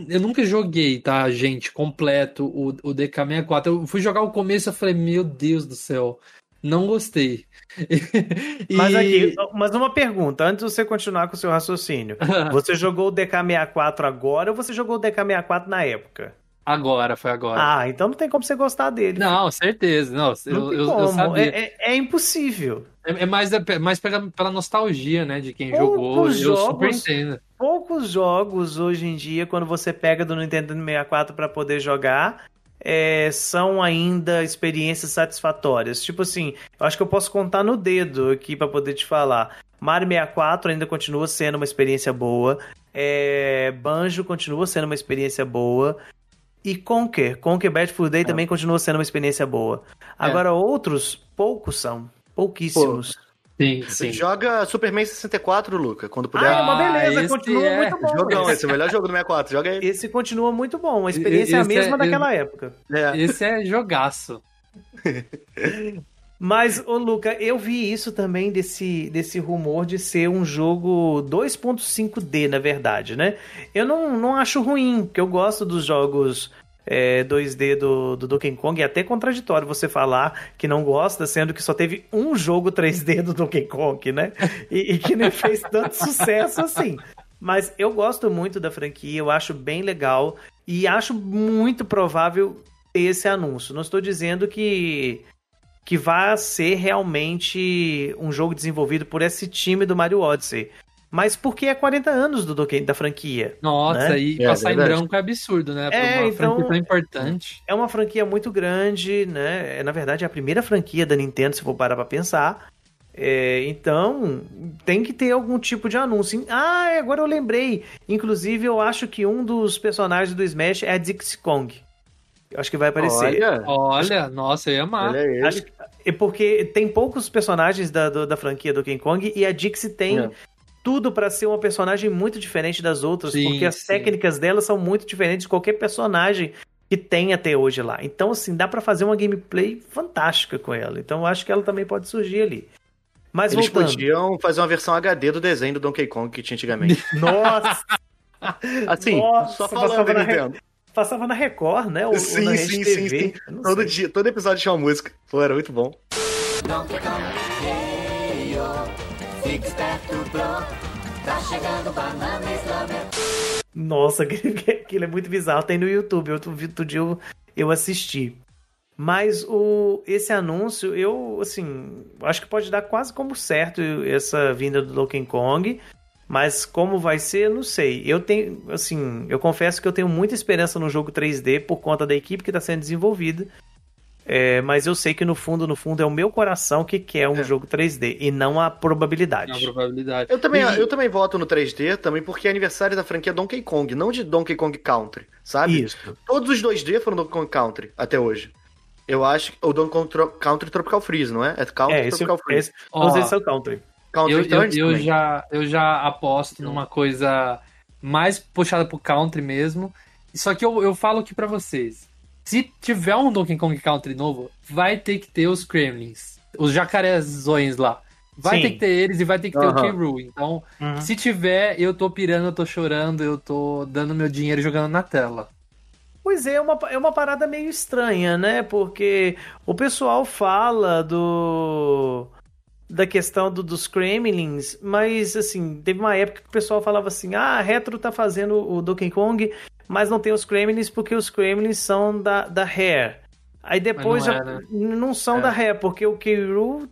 eu nunca joguei, tá, gente, completo o, o DK64. Eu fui jogar o começo e falei, meu Deus do céu, não gostei. e... (laughs) Mas aqui, mas uma pergunta, antes de você continuar com o seu raciocínio. (laughs) você jogou o DK64 agora ou você jogou o DK64 na época? Agora, foi agora. Ah, então não tem como você gostar dele. Não, certeza. Não, não eu, eu, eu, sabia. É, é, é impossível. É, é, mais, é mais pela, pela nostalgia, né, de quem poucos jogou. Jogos, eu. Poucos jogos hoje em dia, quando você pega do Nintendo 64 para poder jogar, é, são ainda experiências satisfatórias. Tipo assim, eu acho que eu posso contar no dedo aqui para poder te falar. Mario 64 ainda continua sendo uma experiência boa. É, Banjo continua sendo uma experiência boa. E Conker, Conker Bad Fur Day é. também continua sendo uma experiência boa. É. Agora, outros, poucos são. Pouquíssimos. Sim, sim. Joga Superman 64, Luca, quando puder. Ah, é uma beleza, continua é. muito bom. Jogão, esse é o melhor jogo do 64, joga ele. Esse continua muito bom, a experiência esse é a mesma é, daquela época. É. Esse é jogaço. (laughs) Mas, ô Luca, eu vi isso também desse, desse rumor de ser um jogo 2.5D, na verdade, né? Eu não, não acho ruim, porque eu gosto dos jogos é, 2D do, do Donkey Kong. É até contraditório você falar que não gosta, sendo que só teve um jogo 3D do Donkey Kong, né? E, e que não fez tanto sucesso assim. Mas eu gosto muito da franquia, eu acho bem legal e acho muito provável esse anúncio. Não estou dizendo que que vai ser realmente um jogo desenvolvido por esse time do Mario Odyssey. Mas porque é 40 anos do Donkey, da franquia. Nossa, né? e é, passar em branco é absurdo, né? É, uma então, franquia tão importante. É uma franquia muito grande, né? É, na verdade, é a primeira franquia da Nintendo, se for parar pra pensar. É, então, tem que ter algum tipo de anúncio. Ah, agora eu lembrei. Inclusive, eu acho que um dos personagens do Smash é a Dixie Kong. Eu acho que vai aparecer. Olha, olha nossa, eu ia amar. É acho, é porque tem poucos personagens da, do, da franquia do King Kong e a Dixie tem é. Tudo para ser uma personagem muito diferente das outras, sim, porque as sim. técnicas dela são muito diferentes de qualquer personagem que tem até hoje lá. Então, assim, dá para fazer uma gameplay fantástica com ela. Então, eu acho que ela também pode surgir ali. Mas Eles voltando... podiam fazer uma versão HD do desenho do Donkey Kong que tinha antigamente. (laughs) Nossa! assim, Nossa, só falando, Nintendo. Passava na Record, né? Ou, sim, ou sim, sim, sim, Todo, dia, todo episódio tinha uma música. Pô, era muito bom. Donkey Kong, hey, fique esperto, Tá chegando banana Nossa, (laughs) aquilo é muito bizarro. Tem no YouTube. Outro, outro dia eu, eu assisti. Mas o, esse anúncio, eu, assim, acho que pode dar quase como certo essa vinda do Donkey Kong. Mas como vai ser, não sei. Eu tenho, assim, eu confesso que eu tenho muita esperança no jogo 3D por conta da equipe que está sendo desenvolvida. É, mas eu sei que no fundo, no fundo, é o meu coração que quer um é. jogo 3D e não a probabilidade. Não a probabilidade. Eu também, e... eu também voto no 3D, também porque é aniversário da franquia Donkey Kong, não de Donkey Kong Country, sabe? Isso. Todos os 2D foram Donkey Kong Country até hoje. Eu acho que o Donkey Kong Country Tropical Freeze, não é? É Country é, Tropical Freeze. Esse, oh. Esse é o Country eu, eu, eu já, eu já aposto numa coisa mais puxada pro country mesmo. Só que eu, eu falo aqui para vocês. Se tiver um Donkey Kong Country novo, vai ter que ter os Kremlins. Os jacarezões lá. Vai Sim. ter que ter eles e vai ter que ter uhum. o K. Então, uhum. se tiver, eu tô pirando, eu tô chorando, eu tô dando meu dinheiro jogando na tela. Pois é, é uma, é uma parada meio estranha, né? Porque o pessoal fala do da questão do, dos Kremlins, mas assim, teve uma época que o pessoal falava assim: ah, a Retro tá fazendo o Donkey Kong, mas não tem os Kremlins porque os Kremlins são da, da Rare. Aí depois não, é, né? não são é. da Rare, porque o K.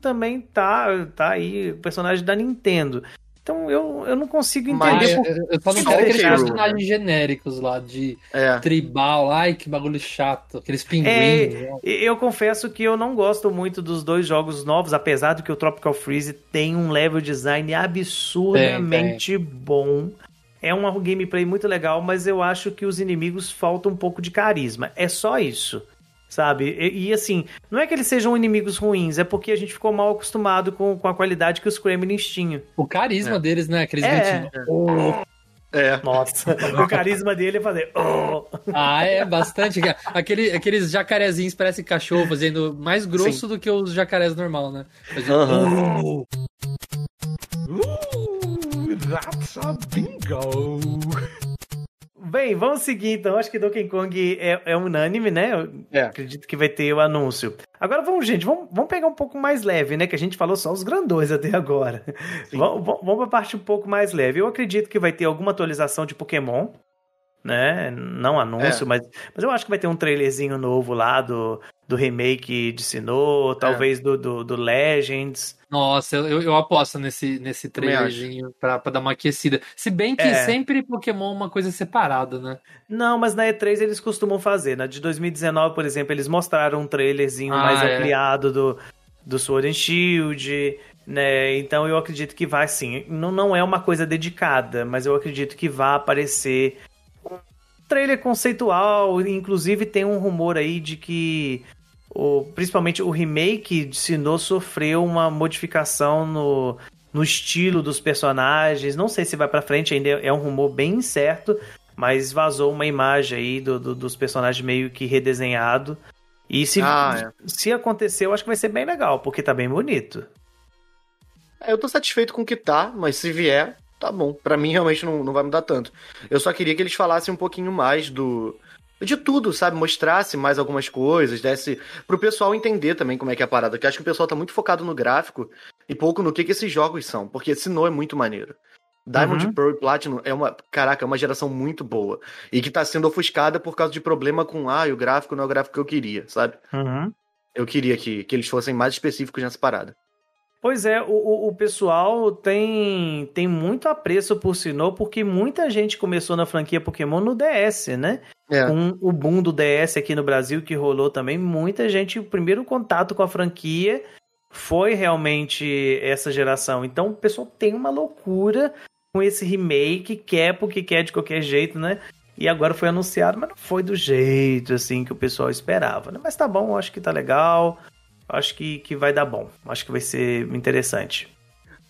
também tá, tá aí, personagem da Nintendo. Então eu, eu não consigo entender. Mas, por... Eu só não quero aqueles personagens genéricos lá de é. tribal. Ai, que bagulho chato. Aqueles pinguins. É, eu confesso que eu não gosto muito dos dois jogos novos, apesar de que o Tropical Freeze tem um level design absurdamente tem, tem. bom. É uma gameplay muito legal, mas eu acho que os inimigos faltam um pouco de carisma. É só isso sabe? E, e, assim, não é que eles sejam inimigos ruins, é porque a gente ficou mal acostumado com, com a qualidade que os Kremlins tinham. O carisma é. deles, né? Aqueles é. Oh. É. Nossa, o carisma dele é fazer. Oh. Ah, é bastante. Aquele, aqueles jacarezinhos parecem cachorro, fazendo mais grosso Sim. do que os jacarés normal, né? Fazendo... Uhum. Uh, that's a bingo! Bem, vamos seguir então. Acho que Donkey Kong é, é unânime, né? Eu é. acredito que vai ter o anúncio. Agora vamos, gente, vamos, vamos pegar um pouco mais leve, né? Que a gente falou só os grandões até agora. Vamos, vamos pra parte um pouco mais leve. Eu acredito que vai ter alguma atualização de Pokémon né? Não anúncio, é. mas, mas eu acho que vai ter um trailerzinho novo lá do, do remake de Sinnoh, talvez é. do, do, do, Legends. Nossa, eu, eu aposto nesse, nesse trailerzinho pra, pra dar uma aquecida. Se bem que é. sempre Pokémon é uma coisa separada, né? Não, mas na E3 eles costumam fazer. Na de 2019, por exemplo, eles mostraram um trailerzinho ah, mais é. ampliado do, do Sword and Shield. Né? Então eu acredito que vai sim. Não, não é uma coisa dedicada, mas eu acredito que vai aparecer trailer conceitual, inclusive tem um rumor aí de que o, principalmente o remake de Sinnoh sofreu uma modificação no, no estilo dos personagens. Não sei se vai para frente, ainda é um rumor bem incerto, mas vazou uma imagem aí do, do, dos personagens meio que redesenhado. E se, ah, é. se acontecer, eu acho que vai ser bem legal, porque tá bem bonito. É, eu tô satisfeito com o que tá, mas se vier, tá bom. Para mim, realmente não, não vai mudar tanto. Eu só queria que eles falassem um pouquinho mais do. De tudo, sabe? Mostrasse mais algumas coisas, desse. pro pessoal entender também como é que é a parada. Porque acho que o pessoal tá muito focado no gráfico e pouco no que, que esses jogos são. Porque Sinnoh é muito maneiro. Diamond, uhum. Pearl e Platinum é uma, caraca, é uma geração muito boa. E que tá sendo ofuscada por causa de problema com, ah, o gráfico não é o gráfico que eu queria, sabe? Uhum. Eu queria que, que eles fossem mais específicos nessa parada. Pois é, o, o pessoal tem, tem muito apreço por Sinnoh, porque muita gente começou na franquia Pokémon no DS, né? É. Com o boom do DS aqui no Brasil que rolou também, muita gente, o primeiro contato com a franquia foi realmente essa geração. Então o pessoal tem uma loucura com esse remake, quer porque quer de qualquer jeito, né? E agora foi anunciado, mas não foi do jeito assim que o pessoal esperava, né? Mas tá bom, acho que tá legal acho que, que vai dar bom. Acho que vai ser interessante.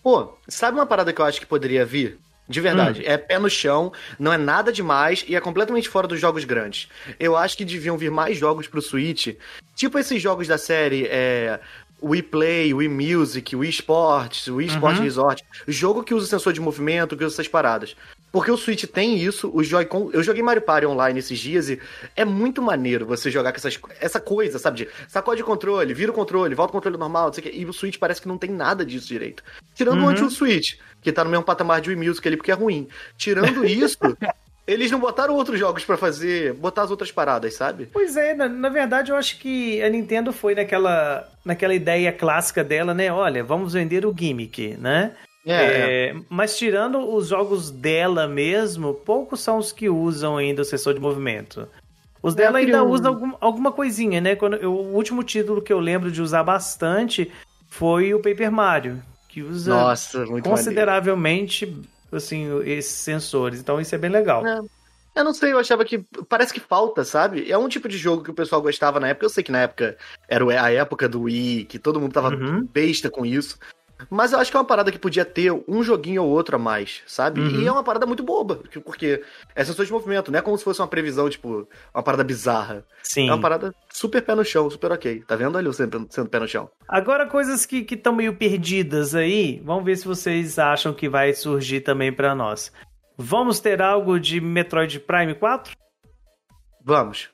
Pô, sabe uma parada que eu acho que poderia vir? De verdade, hum. é pé no chão, não é nada demais e é completamente fora dos jogos grandes. Eu acho que deviam vir mais jogos pro Switch, tipo esses jogos da série é, Wii Play, Wii Music, Wii Sports, Wii Sport uhum. Resort. Jogo que usa sensor de movimento, que usa essas paradas. Porque o Switch tem isso, o Joy-Con. Eu joguei Mario Party online esses dias e é muito maneiro você jogar com essas, essa coisa, sabe? De sacode o controle, vira o controle, volta o controle normal, não sei o que. E o Switch parece que não tem nada disso direito. Tirando uhum. o antigo Switch, que tá no mesmo patamar de Wii Music ali, porque é ruim. Tirando isso. (laughs) Eles não botaram outros jogos para fazer, botar as outras paradas, sabe? Pois é, na, na, verdade eu acho que a Nintendo foi naquela, naquela ideia clássica dela, né? Olha, vamos vender o gimmick, né? É, é, é. Mas tirando os jogos dela mesmo, poucos são os que usam ainda o sensor de movimento. Os dela ainda um... usam algum, alguma coisinha, né? Quando eu, o último título que eu lembro de usar bastante foi o Paper Mario, que usa Nossa, consideravelmente maneiro. Assim esses sensores. Então isso é bem legal. É. Eu não sei, eu achava que. Parece que falta, sabe? É um tipo de jogo que o pessoal gostava na época. Eu sei que na época era a época do Wii, que todo mundo tava uhum. besta com isso. Mas eu acho que é uma parada que podia ter um joguinho ou outro a mais, sabe? Uhum. E é uma parada muito boba, porque é sensor de movimento, não é como se fosse uma previsão, tipo, uma parada bizarra. Sim. É uma parada super pé no chão, super ok. Tá vendo ali sendo, sendo pé no chão? Agora, coisas que estão meio perdidas aí, vamos ver se vocês acham que vai surgir também para nós. Vamos ter algo de Metroid Prime 4? Vamos.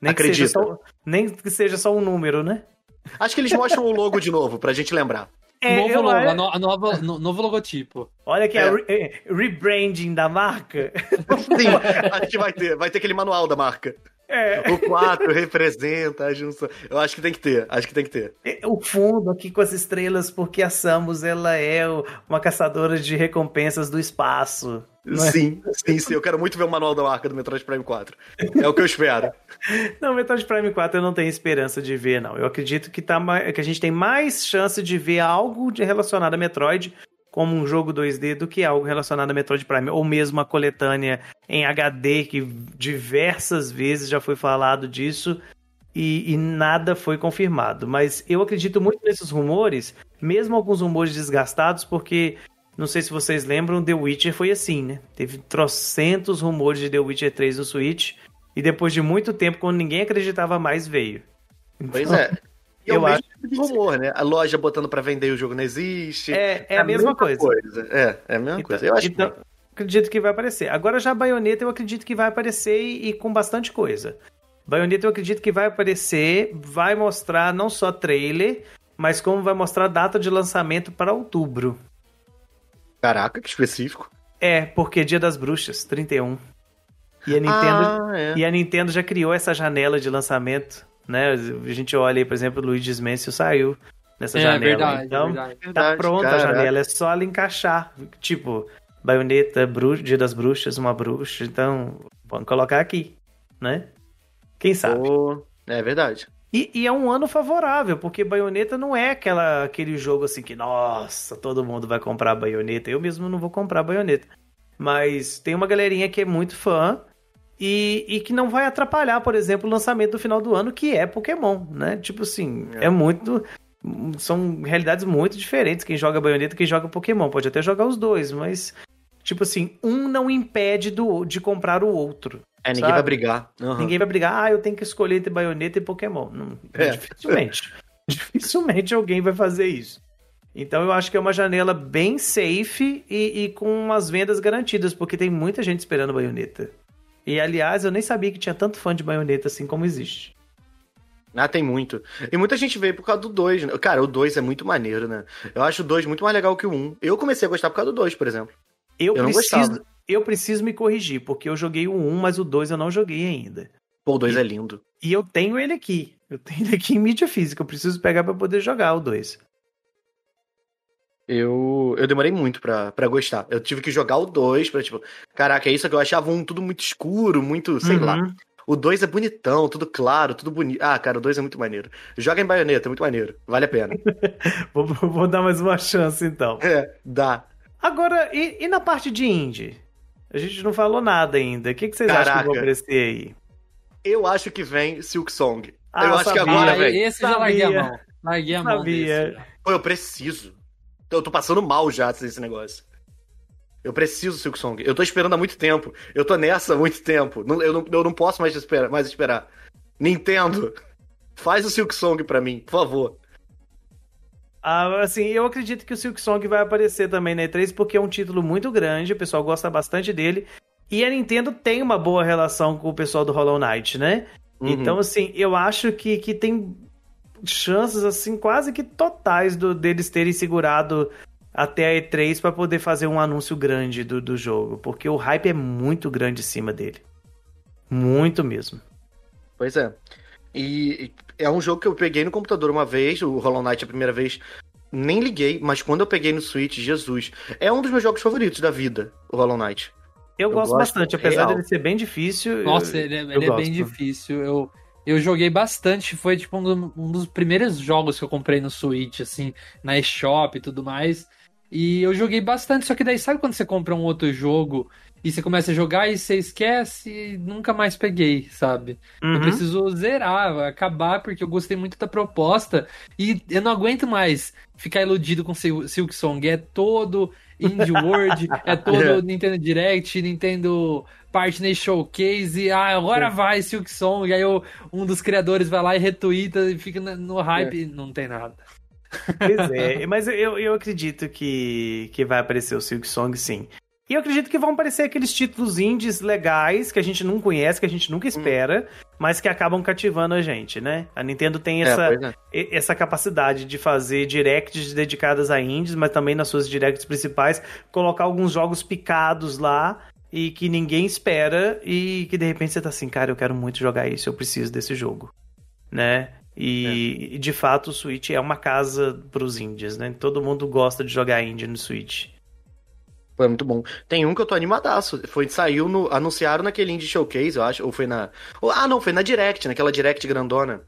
Nem Acredito. Que só, nem que seja só um número, né? Acho que eles mostram o logo de novo, pra gente lembrar. É, novo logo, é... a, no, a nova, no, novo logotipo. Olha que é, é re, é, rebranding da marca. (laughs) Sim, acho que vai ter. Vai ter aquele manual da marca. É. O 4 representa a junção. Eu acho que tem que ter, acho que tem que ter. É, o fundo aqui com as estrelas, porque a Samus ela é uma caçadora de recompensas do espaço. É? Sim, sim, sim. Eu quero muito ver o manual da marca do Metroid Prime 4. É o que eu espero. (laughs) não, Metroid Prime 4 eu não tenho esperança de ver, não. Eu acredito que, tá, que a gente tem mais chance de ver algo de relacionado a Metroid como um jogo 2D do que algo relacionado a Metroid Prime, ou mesmo a coletânea em HD, que diversas vezes já foi falado disso e, e, nada foi confirmado. Mas eu acredito muito nesses rumores, mesmo alguns rumores desgastados, porque não sei se vocês lembram, The Witcher foi assim, né? Teve trocentos rumores de The Witcher 3 no Switch, e depois de muito tempo, quando ninguém acreditava mais, veio. Então... Pois é. (laughs) E eu é o mesmo tipo de rumor, né? A loja botando para vender e o jogo não existe. É, é, é a, mesma, mesma coisa. coisa. É, é a mesma então, coisa. Eu acho então, que... acredito que vai aparecer. Agora já a Bayonetta eu acredito que vai aparecer e, e com bastante coisa. Bayonetta eu acredito que vai aparecer, vai mostrar não só trailer, mas como vai mostrar a data de lançamento para outubro. Caraca, que específico. É, porque é Dia das Bruxas, 31. E a Nintendo, ah, é. e a Nintendo já criou essa janela de lançamento, né? A gente olha aí, por exemplo, o Luigi's Mansion saiu nessa é, janela. Verdade, então, verdade. tá pronta Caraca. a janela, é só ela encaixar. Tipo, baioneta, bruxa, Dia das Bruxas, uma bruxa, então vamos colocar aqui, né? Quem sabe? Oh, é verdade. E, e, é um ano favorável, porque Bayonetta não é aquela, aquele jogo assim que, nossa, todo mundo vai comprar Bayonetta. Eu mesmo não vou comprar Bayonetta. Mas tem uma galerinha que é muito fã e, e que não vai atrapalhar, por exemplo, o lançamento do final do ano, que é Pokémon, né? Tipo assim, é, é muito. São realidades muito diferentes. Quem joga Bayonetta e quem joga Pokémon. Pode até jogar os dois, mas. Tipo assim, um não impede do, de comprar o outro. É, ninguém sabe? vai brigar. Uhum. Ninguém vai brigar, ah, eu tenho que escolher entre baioneta e Pokémon. Não, é. Dificilmente. (laughs) dificilmente alguém vai fazer isso. Então eu acho que é uma janela bem safe e, e, com umas vendas garantidas, porque tem muita gente esperando baioneta. E aliás, eu nem sabia que tinha tanto fã de baioneta assim como existe. Ah, tem muito. E muita gente veio por causa do 2. Né? Cara, o 2 é muito maneiro, né? Eu acho o 2 muito mais legal que o 1. Um. Eu comecei a gostar por causa do 2, por exemplo. Eu, eu preciso, eu preciso me corrigir, porque eu joguei o 1, mas o 2 eu não joguei ainda. Pô, o 2 é lindo. E eu tenho ele aqui. Eu tenho ele aqui em mídia física. Eu preciso pegar para poder jogar o 2. Eu, eu demorei muito pra, pra gostar. Eu tive que jogar o 2 pra, tipo, caraca, é isso que eu achava um tudo muito escuro, muito, sei uhum. lá. O 2 é bonitão, tudo claro, tudo bonito. Ah, cara, o 2 é muito maneiro. Joga em baioneta, é muito maneiro. Vale a pena. (laughs) vou, vou, dar mais uma chance, então. É, dá. Agora, e, e na parte de indie? A gente não falou nada ainda. O que, que vocês Caraca. acham que vão aparecer aí? Eu acho que vem Silk Song. Ah, eu acho que agora vem. Esse já larguei a mão. Larguei a mão sabia. Desse. Pô, eu preciso. Eu tô passando mal já desse negócio. Eu preciso Silk Song. Eu tô esperando há muito tempo. Eu tô nessa há muito tempo. Eu não, eu não posso mais esperar, mais esperar. Nintendo, (laughs) faz o Silk Song pra mim, por favor. Ah, assim, eu acredito que o Silk Song vai aparecer também na E3 porque é um título muito grande, o pessoal gosta bastante dele. E a Nintendo tem uma boa relação com o pessoal do Hollow Knight, né? Uhum. Então, assim, eu acho que, que tem chances, assim, quase que totais do, deles terem segurado até a E3 para poder fazer um anúncio grande do, do jogo. Porque o hype é muito grande em cima dele. Muito mesmo. Pois é. E é um jogo que eu peguei no computador uma vez, o Hollow Knight a primeira vez, nem liguei, mas quando eu peguei no Switch, Jesus, é um dos meus jogos favoritos da vida, o Hollow Knight. Eu, eu gosto, bastante, apesar real. dele ser bem difícil. Nossa, eu, ele, é, ele é bem difícil. Eu, eu joguei bastante, foi tipo um, um, dos primeiros jogos que eu comprei no Switch, assim, na eShop e tudo mais. E eu joguei bastante, só que daí sabe quando você compra um outro jogo e você começa a jogar e você esquece e nunca mais peguei, sabe? Uhum. Eu preciso zerar, acabar, porque eu gostei muito da proposta e eu não aguento mais ficar iludido com Silk Song. É todo Indie World, (laughs) é todo Nintendo Direct, Nintendo Partner Showcase, ah, agora é. vai Silk Song, e aí eu, um dos criadores vai lá e retuita e fica no hype, é. não tem nada. Pois é, (laughs) mas eu, eu acredito que, que vai aparecer o Silk Song sim. E eu acredito que vão aparecer aqueles títulos indies legais que a gente não conhece, que a gente nunca espera, hum. mas que acabam cativando a gente, né? A Nintendo tem é, essa, é, essa capacidade de fazer directs dedicadas a indies, mas também nas suas directs principais, colocar alguns jogos picados lá e que ninguém espera e que de repente você tá assim, cara, eu quero muito jogar isso, eu preciso desse jogo, né? E, é. de fato o Switch é uma casa pros indies, né? Todo mundo gosta de jogar indie no Switch. Foi muito bom. Tem um que eu tô animadaço. Foi, saiu no. Anunciaram naquele Indie Showcase, eu acho. Ou foi na. ah, não, foi na Direct, naquela Direct grandona.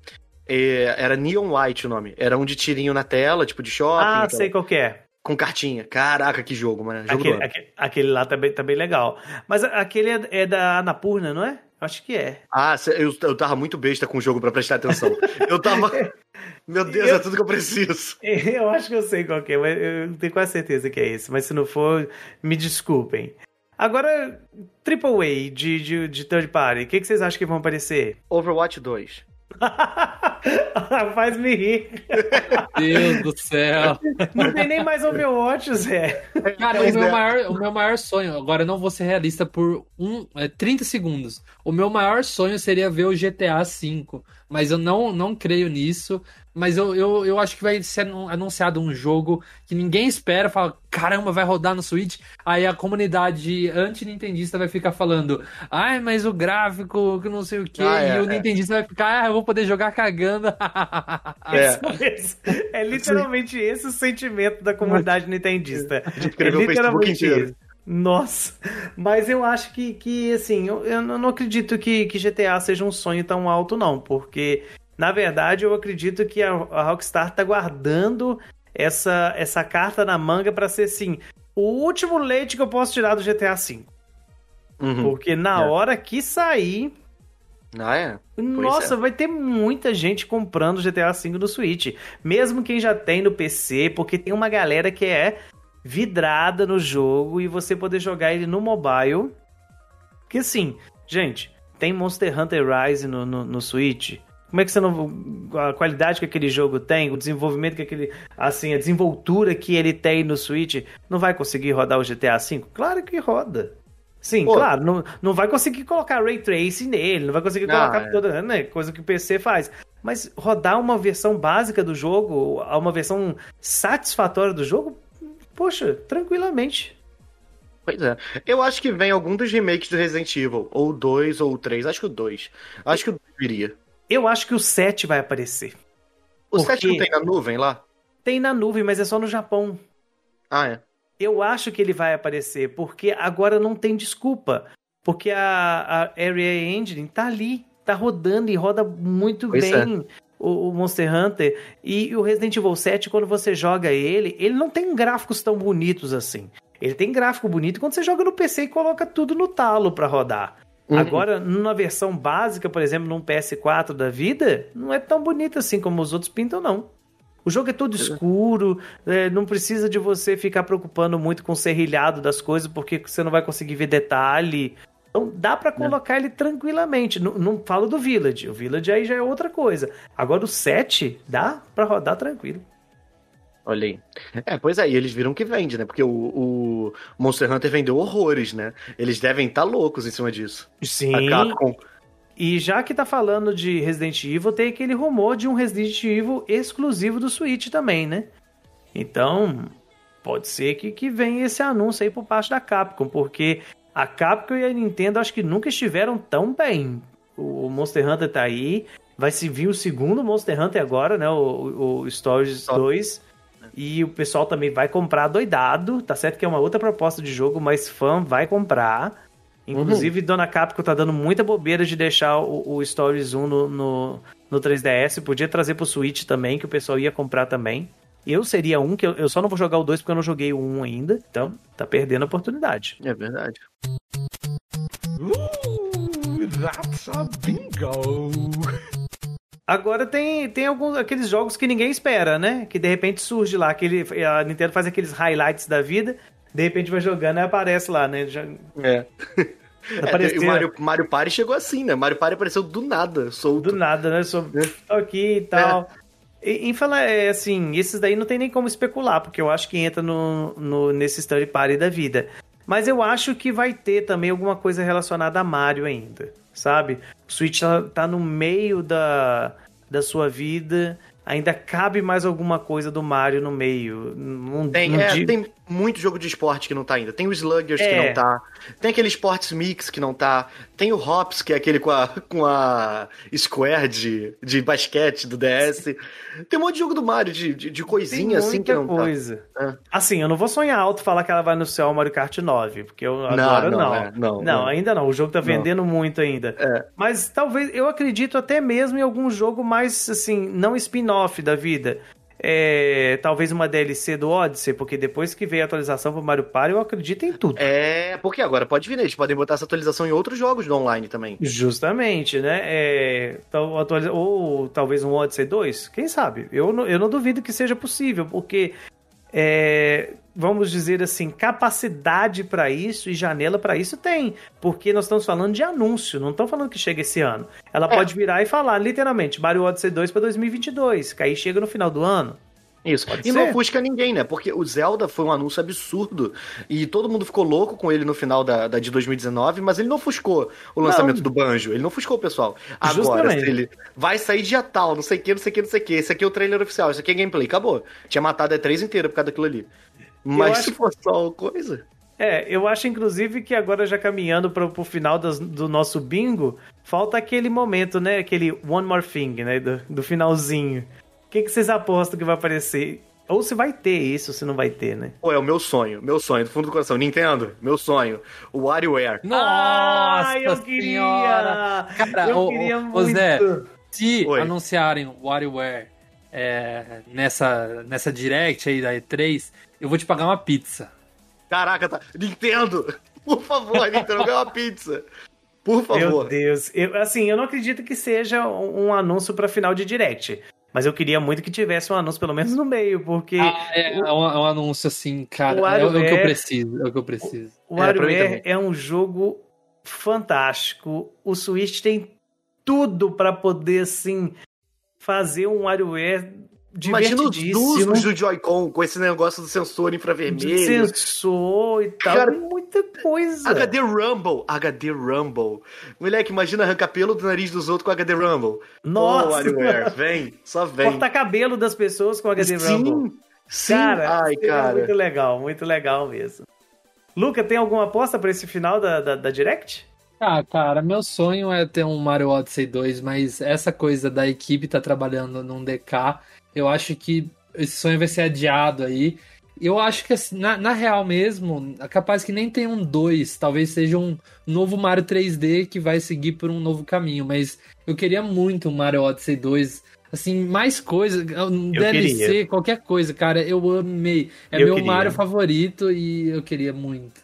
É, era Neon White o nome. Era um de tirinho na tela, tipo de shopping. Ah, sei qual que é. Com cartinha. Caraca, que jogo, mano. Jogo aquele, aquele, aquele, lá tá bem, tá bem legal. Mas aquele é, é da Anapurna, não é? Acho que é. Ah, eu, eu tava muito besta com o jogo para prestar atenção. Eu tava. (laughs) Meu Deus, eu, é tudo que eu preciso. (laughs) Eu acho que eu sei qual é, mas eu tenho quase certeza que é esse. Mas se não for, me desculpem. Agora, AAA de, de, de third party, o que, que vocês acham que vão aparecer? Overwatch 2. (laughs) (laughs) Faz me rir. Deus do céu. Não tem nem mais Overwatch, Zé. Cara, o meu, maior, o meu maior sonho, agora eu não vou ser realista por um, é, 30 segundos. O meu maior sonho seria ver o GTA V, mas eu não, não creio nisso. Mas eu, eu, eu acho que vai ser anunciado um jogo que ninguém espera, fala, caramba, vai rodar no Switch. Aí a comunidade anti-nintendista vai ficar falando, ai, mas o gráfico, que não sei o que, ah, é, e o é. nintendista vai ficar, ah, eu vou poder jogar cagando. é. (laughs) é literalmente Sim. esse o sentimento da comunidade nintendista. É literalmente isso. Nossa, mas eu acho que, que assim, eu, eu não acredito que, que GTA seja um sonho tão alto, não, porque na verdade, eu acredito que a, a Rockstar tá guardando essa, essa carta na manga para ser assim, o último leite que eu posso tirar do GTA V. Uhum. Porque na é. hora que sair. Ah, é? Nossa, é. vai ter muita gente comprando GTA V no Switch. Mesmo quem já tem no PC, porque tem uma galera que é vidrada no jogo e você poder jogar ele no mobile. Que assim, gente, tem Monster Hunter Rise no, no, no Switch. Como é que você não. A qualidade que aquele jogo tem, o desenvolvimento que aquele. Assim, a desenvoltura que ele tem no Switch, não vai conseguir rodar o GTA V? Claro que roda. Sim, Pô. claro, não, não vai conseguir colocar Ray Tracing nele, não vai conseguir não, colocar é. toda né, coisa que o PC faz. Mas rodar uma versão básica do jogo, uma versão satisfatória do jogo, poxa, tranquilamente. Pois é. Eu acho que vem algum dos remakes do Resident Evil, ou dois ou três, acho que o dois. Acho que o 2 viria. Eu acho que o 7 vai aparecer. O porque... 7 não tem na nuvem lá? Tem na nuvem, mas é só no Japão. Ah, é? Eu acho que ele vai aparecer, porque agora não tem desculpa. Porque a, a Area Engine tá ali, tá rodando e roda muito pois bem. É. O, o, Monster Hunter e o Resident Evil 7, quando você joga ele, ele não tem gráficos tão bonitos assim. Ele tem gráfico bonito quando você joga no PC e coloca tudo no talo para rodar. Uhum. Agora, numa versão básica, por exemplo, num PS4 da vida, não é tão bonito assim como os outros pintam, não. O jogo é todo escuro, é, não precisa de você ficar preocupando muito com o serrilhado das coisas, porque você não vai conseguir ver detalhe. Então dá para é. colocar ele tranquilamente. Não, não falo do Village. O Village aí já é outra coisa. Agora o 7 dá para rodar tranquilo. Olha aí. É, pois é, e eles viram que vende, né? Porque o, o Monster Hunter vendeu horrores, né? Eles devem estar tá loucos em cima disso. Sim. A Capcom. E já que tá falando de Resident Evil, tem aquele rumor de um Resident Evil exclusivo do Switch também, né? Então, pode ser que, que venha esse anúncio aí por parte da Capcom, porque a Capcom e a Nintendo acho que nunca estiveram tão bem. O Monster Hunter tá aí, vai se vir o segundo Monster Hunter agora, né? O, o Stories 2. E o pessoal também vai comprar doidado. Tá certo que é uma outra proposta de jogo, mas fã vai comprar. Inclusive, uhum. Dona Capcom tá dando muita bobeira de deixar o, o Stories 1 no, no, no 3DS. Podia trazer pro Switch também, que o pessoal ia comprar também. Eu seria um, que eu, eu só não vou jogar o 2 porque eu não joguei o 1 ainda. Então, tá perdendo a oportunidade. É verdade. Ooh, that's a bingo! Agora tem, tem alguns aqueles jogos que ninguém espera, né? Que de repente surge lá, aquele, a Nintendo faz aqueles highlights da vida, de repente vai jogando e aparece lá, né? Já... É. (laughs) É, o Mario, Mario Party chegou assim, né? Mario Party apareceu do nada, solto. Do nada, né? Sou é. aqui e tal. É. E, e falar, é, assim, esses daí não tem nem como especular, porque eu acho que entra no, no, nesse Story Party da vida. Mas eu acho que vai ter também alguma coisa relacionada a Mario ainda sabe? O Switch tá, tá no meio da, da sua vida, ainda cabe mais alguma coisa do Mario no meio. Não, tem, não é, digo... tem muito jogo de esporte que não tá ainda. Tem o Sluggers é. que não tá. Tem aquele Sports Mix que não tá. Tem o Hops, que é aquele com a, (laughs) com a Square de, de basquete do DS. Tem um monte de jogo do Mario, de, de, de coisinha assim que não tá. coisa. tá. É. Assim, eu não vou sonhar alto falar que ela vai no céu Mario Kart 9, porque eu agora não. Não, é, não, não, ainda não. O jogo tá vendendo muito ainda. É. Mas talvez, eu acredito até mesmo em algum jogo mais, assim, não spin-off da vida é, talvez uma DLC do Odyssey, porque depois que veio a atualização pro Mario Party, eu acredito em tudo. É, porque agora pode vir, né? eles podem botar essa atualização em outros jogos do online também. Justamente, né? É, ou talvez um Odyssey 2, quem sabe? Eu não, eu não duvido que seja possível, porque é, vamos dizer assim, capacidade para isso e janela para isso tem, porque nós estamos falando de anúncio, não estamos falando que chega esse ano. Ela é. pode virar e falar, literalmente, Mario Odyssey 2 para 2022, que aí chega no final do ano. Isso. Pode e ser. não ofusca ninguém, né? Porque o Zelda foi um anúncio absurdo. E todo mundo ficou louco com ele no final da, da de 2019, mas ele não ofuscou o lançamento não. do Banjo. Ele não ofuscou o pessoal. Agora, ele vai sair dia tal, não sei o que, não sei o que, não sei o que. Esse aqui é o trailer oficial, esse aqui é gameplay. Acabou. Tinha matado a E3 inteira por causa daquilo ali. Mas se for só coisa. É, eu acho inclusive que agora já caminhando para o final das, do nosso bingo, falta aquele momento, né? Aquele one more thing, né? Do, do finalzinho que, que vocês apostam que vai aparecer? Ou se vai ter isso, se não vai ter, né? Pô, é o meu sonho, meu sonho, do fundo do coração. Nintendo, meu sonho. O WarioWare. Nossa, eu queria! Cara, eu o, queria o, muito. Zé, se Oi. anunciarem o WarioWare é, nessa, nessa direct aí da E3, eu vou te pagar uma pizza. Caraca, tá. Nintendo! Por favor, Nintendo, ganha uma pizza. Por favor. Meu Deus. Eu, assim, eu não acredito que seja um, um anúncio para final de direct. Mas eu queria muito que tivesse um anúncio, pelo menos no meio, porque. Ah, é, o... é um, um, anúncio assim, cara. O é, é, o que eu preciso. É o que eu preciso. O, o WarioWare é, é um jogo fantástico. O Switch tem tudo para poder, assim, fazer um WarioWare Imagina os dúzios do Joy-Con com esse negócio do sensor infravermelho. Sensor e tal. Cara, muita coisa. HD Rumble. HD Rumble. Moleque, imagina arrancar pelo do nariz dos outros com HD Rumble. Nossa. Oh, vem, só vem. Corta cabelo das pessoas com HD sim, Rumble. Sim, cara, Ai, é cara. muito legal, muito legal mesmo. Luca, tem alguma aposta para esse final da, da, da Direct? Ah, cara, meu sonho é ter um Mario Odyssey 2, mas essa coisa da equipe tá trabalhando num DK eu acho que esse sonho vai ser adiado aí. Eu acho que, assim, na, na real mesmo, é capaz que nem tenha um 2. Talvez seja um novo Mario 3D que vai seguir por um novo caminho. Mas eu queria muito um Mario Odyssey 2. Assim, mais coisa, um DLC, queria. qualquer coisa, cara. Eu amei. É eu meu queria. Mario favorito e eu queria muito.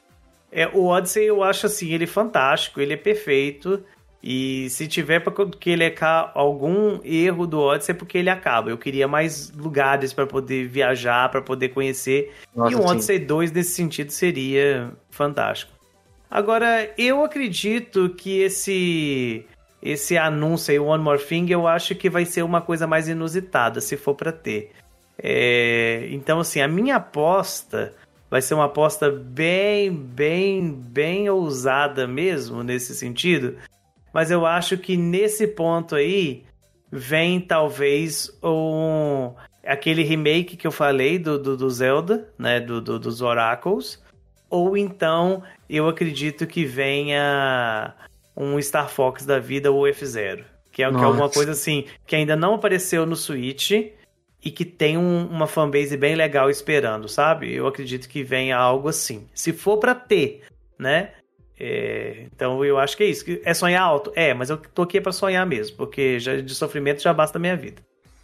É, o Odyssey eu acho assim, ele é fantástico, ele é perfeito. E se tiver para que ele algum erro do Odyssey é porque ele acaba. Eu queria mais lugares para poder viajar, para poder conhecer. Nossa, e o Odyssey 2 nesse sentido seria fantástico. Agora, eu acredito que esse esse anúncio aí, One More Thing, eu acho que vai ser uma coisa mais inusitada, se for para ter. É, então, assim, a minha aposta vai ser uma aposta bem, bem, bem ousada mesmo nesse sentido mas eu acho que nesse ponto aí vem talvez um aquele remake que eu falei do, do, do Zelda, né, do, do, dos Oracles, ou então eu acredito que venha um Star Fox da vida ou F0, que é, que é alguma coisa assim que ainda não apareceu no Switch e que tem um, uma fanbase bem legal esperando, sabe? Eu acredito que venha algo assim. Se for para ter, né? É, então eu acho que é isso. É sonhar alto? É, mas eu tô aqui para sonhar mesmo, porque já, de sofrimento já basta a minha vida.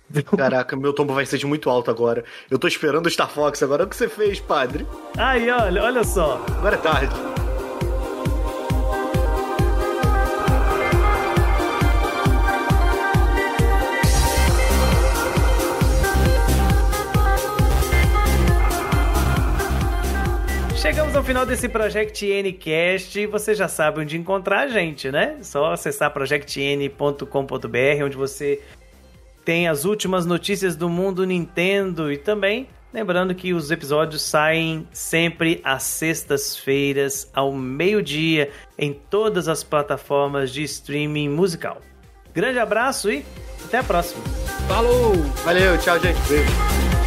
(laughs) Caraca, meu tombo vai ser de muito alto agora. Eu tô esperando o Star Fox agora. O que você fez, padre? Aí, olha, olha só. Agora é tarde. Chegamos ao final desse Project Ncast e você já sabe onde encontrar a gente, né? Só acessar projectn.com.br, onde você tem as últimas notícias do mundo Nintendo e também lembrando que os episódios saem sempre às sextas-feiras ao meio-dia em todas as plataformas de streaming musical. Grande abraço e até a próxima. Falou! Valeu, tchau, gente. Beijo.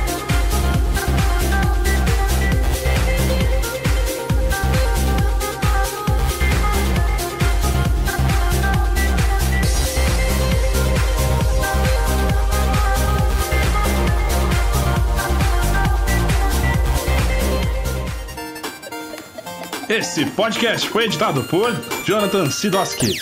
Esse podcast foi editado por Jonathan Sidoski.